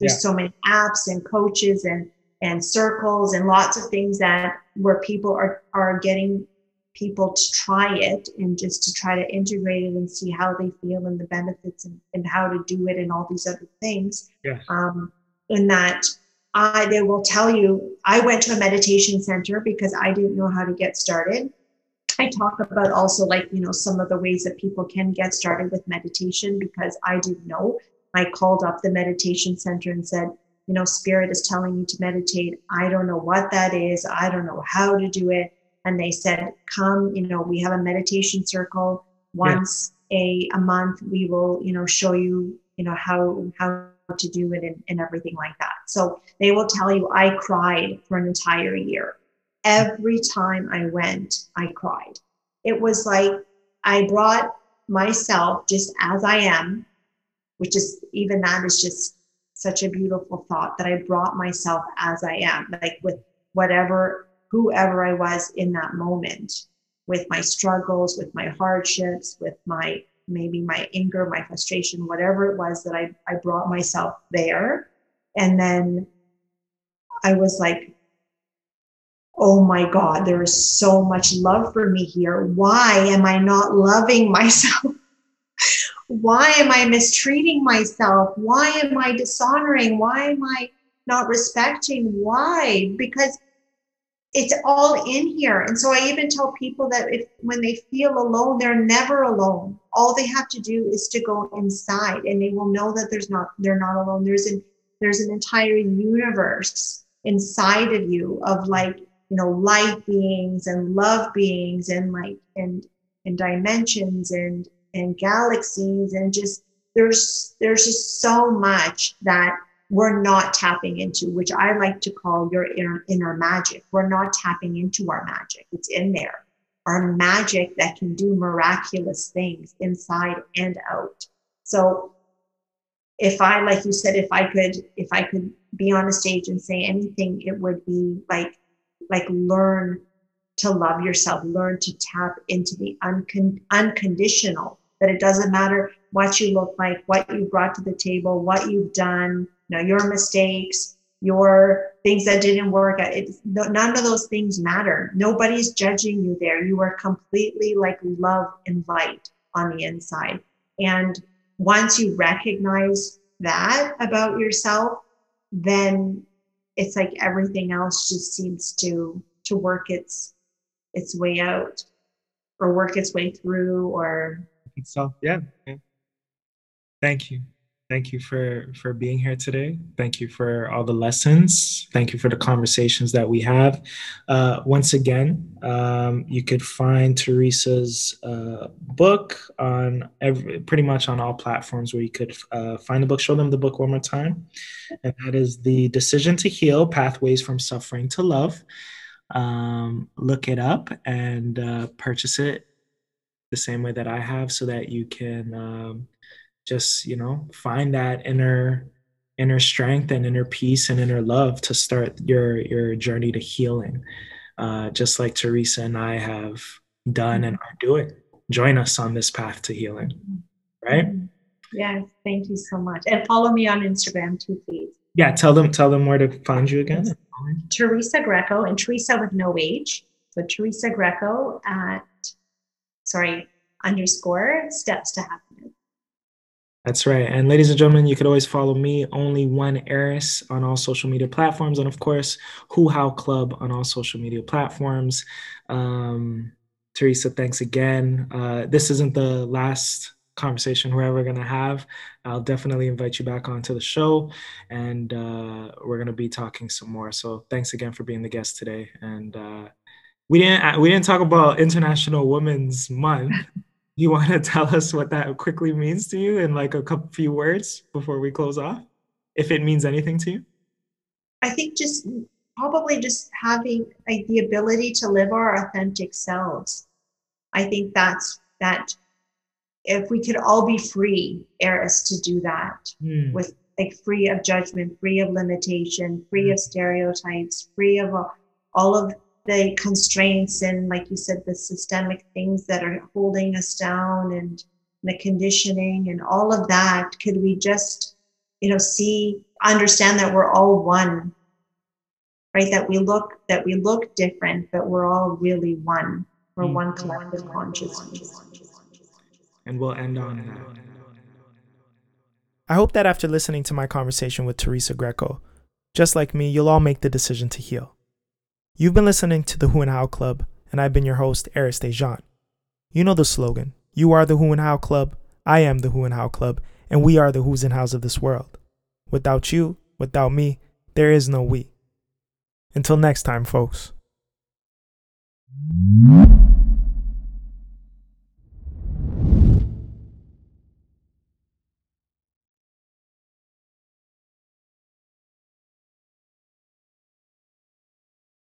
There's yeah. so many apps and coaches and and circles and lots of things that where people are are getting people to try it and just to try to integrate it and see how they feel and the benefits and, and how to do it and all these other things. Yes. um, and that I, they will tell you I went to a meditation center because I didn't know how to get started. I talk about also like, you know, some of the ways that people can get started with meditation because I didn't know. I called up the meditation center and said, you know, spirit is telling me to meditate. I don't know what that is. I don't know how to do it. and they said, "Come, you know, we have a meditation circle once yeah. a a month. We will, you know, show you, you know, how how to do it and, and everything like that." So they will tell you, I cried for an entire year. Every time I went, I cried. It was like I brought myself just as I am, which is even that is just such a beautiful thought that I brought myself as I am, like with whatever, whoever I was in that moment, with my struggles, with my hardships, with my maybe my anger, my frustration, whatever it was that I, I brought myself there. And then I was like, oh my God, there is so much love for me here. Why am I not loving myself? Why am I mistreating myself? Why am I dishonoring? Why am I not respecting? Why? Because it's all in here. And so I even tell people that if when they feel alone, they're never alone. All they have to do is to go inside and they will know that there's not they're not alone. There's an there's an entire universe inside of you of like, you know, light beings and love beings and like and and dimensions and and galaxies and just there's there's just so much that we're not tapping into, which I like to call your inner, inner magic. We're not tapping into our magic. It's in there. Our magic that can do miraculous things inside and out. So if I, like you said, if I could, if I could be on a stage and say anything, it would be like, like learn to love yourself, learn to tap into the uncon- unconditional, that it doesn't matter what you look like, what you brought to the table, what you've done, know, your mistakes, your things that didn't work. Uh, it, none of those things matter. Nobody's judging you there. You are completely like love and light on the inside. And once you recognize that about yourself, then it's like everything else just seems to to work its its way out or work its way through or so yeah, yeah. thank you Thank you for for being here today. Thank you for all the lessons. Thank you for the conversations that we have. Uh, once again, um, you could find Teresa's uh, book on every, pretty much on all platforms where you could uh, find the book. Show them the book one more time, and that is the Decision to Heal: Pathways from Suffering to Love. Um, look it up and uh, purchase it the same way that I have, so that you can. Um, just you know find that inner inner strength and inner peace and inner love to start your your journey to healing. Uh, just like teresa and i have done and are doing. Join us on this path to healing right? Yes thank you so much. And follow me on instagram too please. Yeah tell them tell them where to find you again. Teresa greco and teresa with no age so teresa greco at sorry underscore steps to happiness that's right. And ladies and gentlemen, you could always follow me, only one Arys, on all social media platforms. And of course, Who How Club on all social media platforms. Um, Teresa, thanks again. Uh, this isn't the last conversation we're ever going to have. I'll definitely invite you back onto the show and uh, we're going to be talking some more. So thanks again for being the guest today. And uh, we didn't we didn't talk about International Women's Month you want to tell us what that quickly means to you in like a couple few words before we close off if it means anything to you i think just probably just having like the ability to live our authentic selves i think that's that if we could all be free Arys to do that mm. with like free of judgment free of limitation free mm. of stereotypes free of all of the constraints and like you said the systemic things that are holding us down and the conditioning and all of that. Could we just you know see understand that we're all one right? That we look that we look different but we're all really one. We're mm. one collective consciousness. And we'll end on that. I hope that after listening to my conversation with teresa greco just like me you'll all make the decision to heal You've been listening to the Who and How Club, and I've been your host, Arys Dejan. You know the slogan You are the Who and How Club, I am the Who and How Club, and we are the Who's and Hows of this world. Without you, without me, there is no we. Until next time, folks.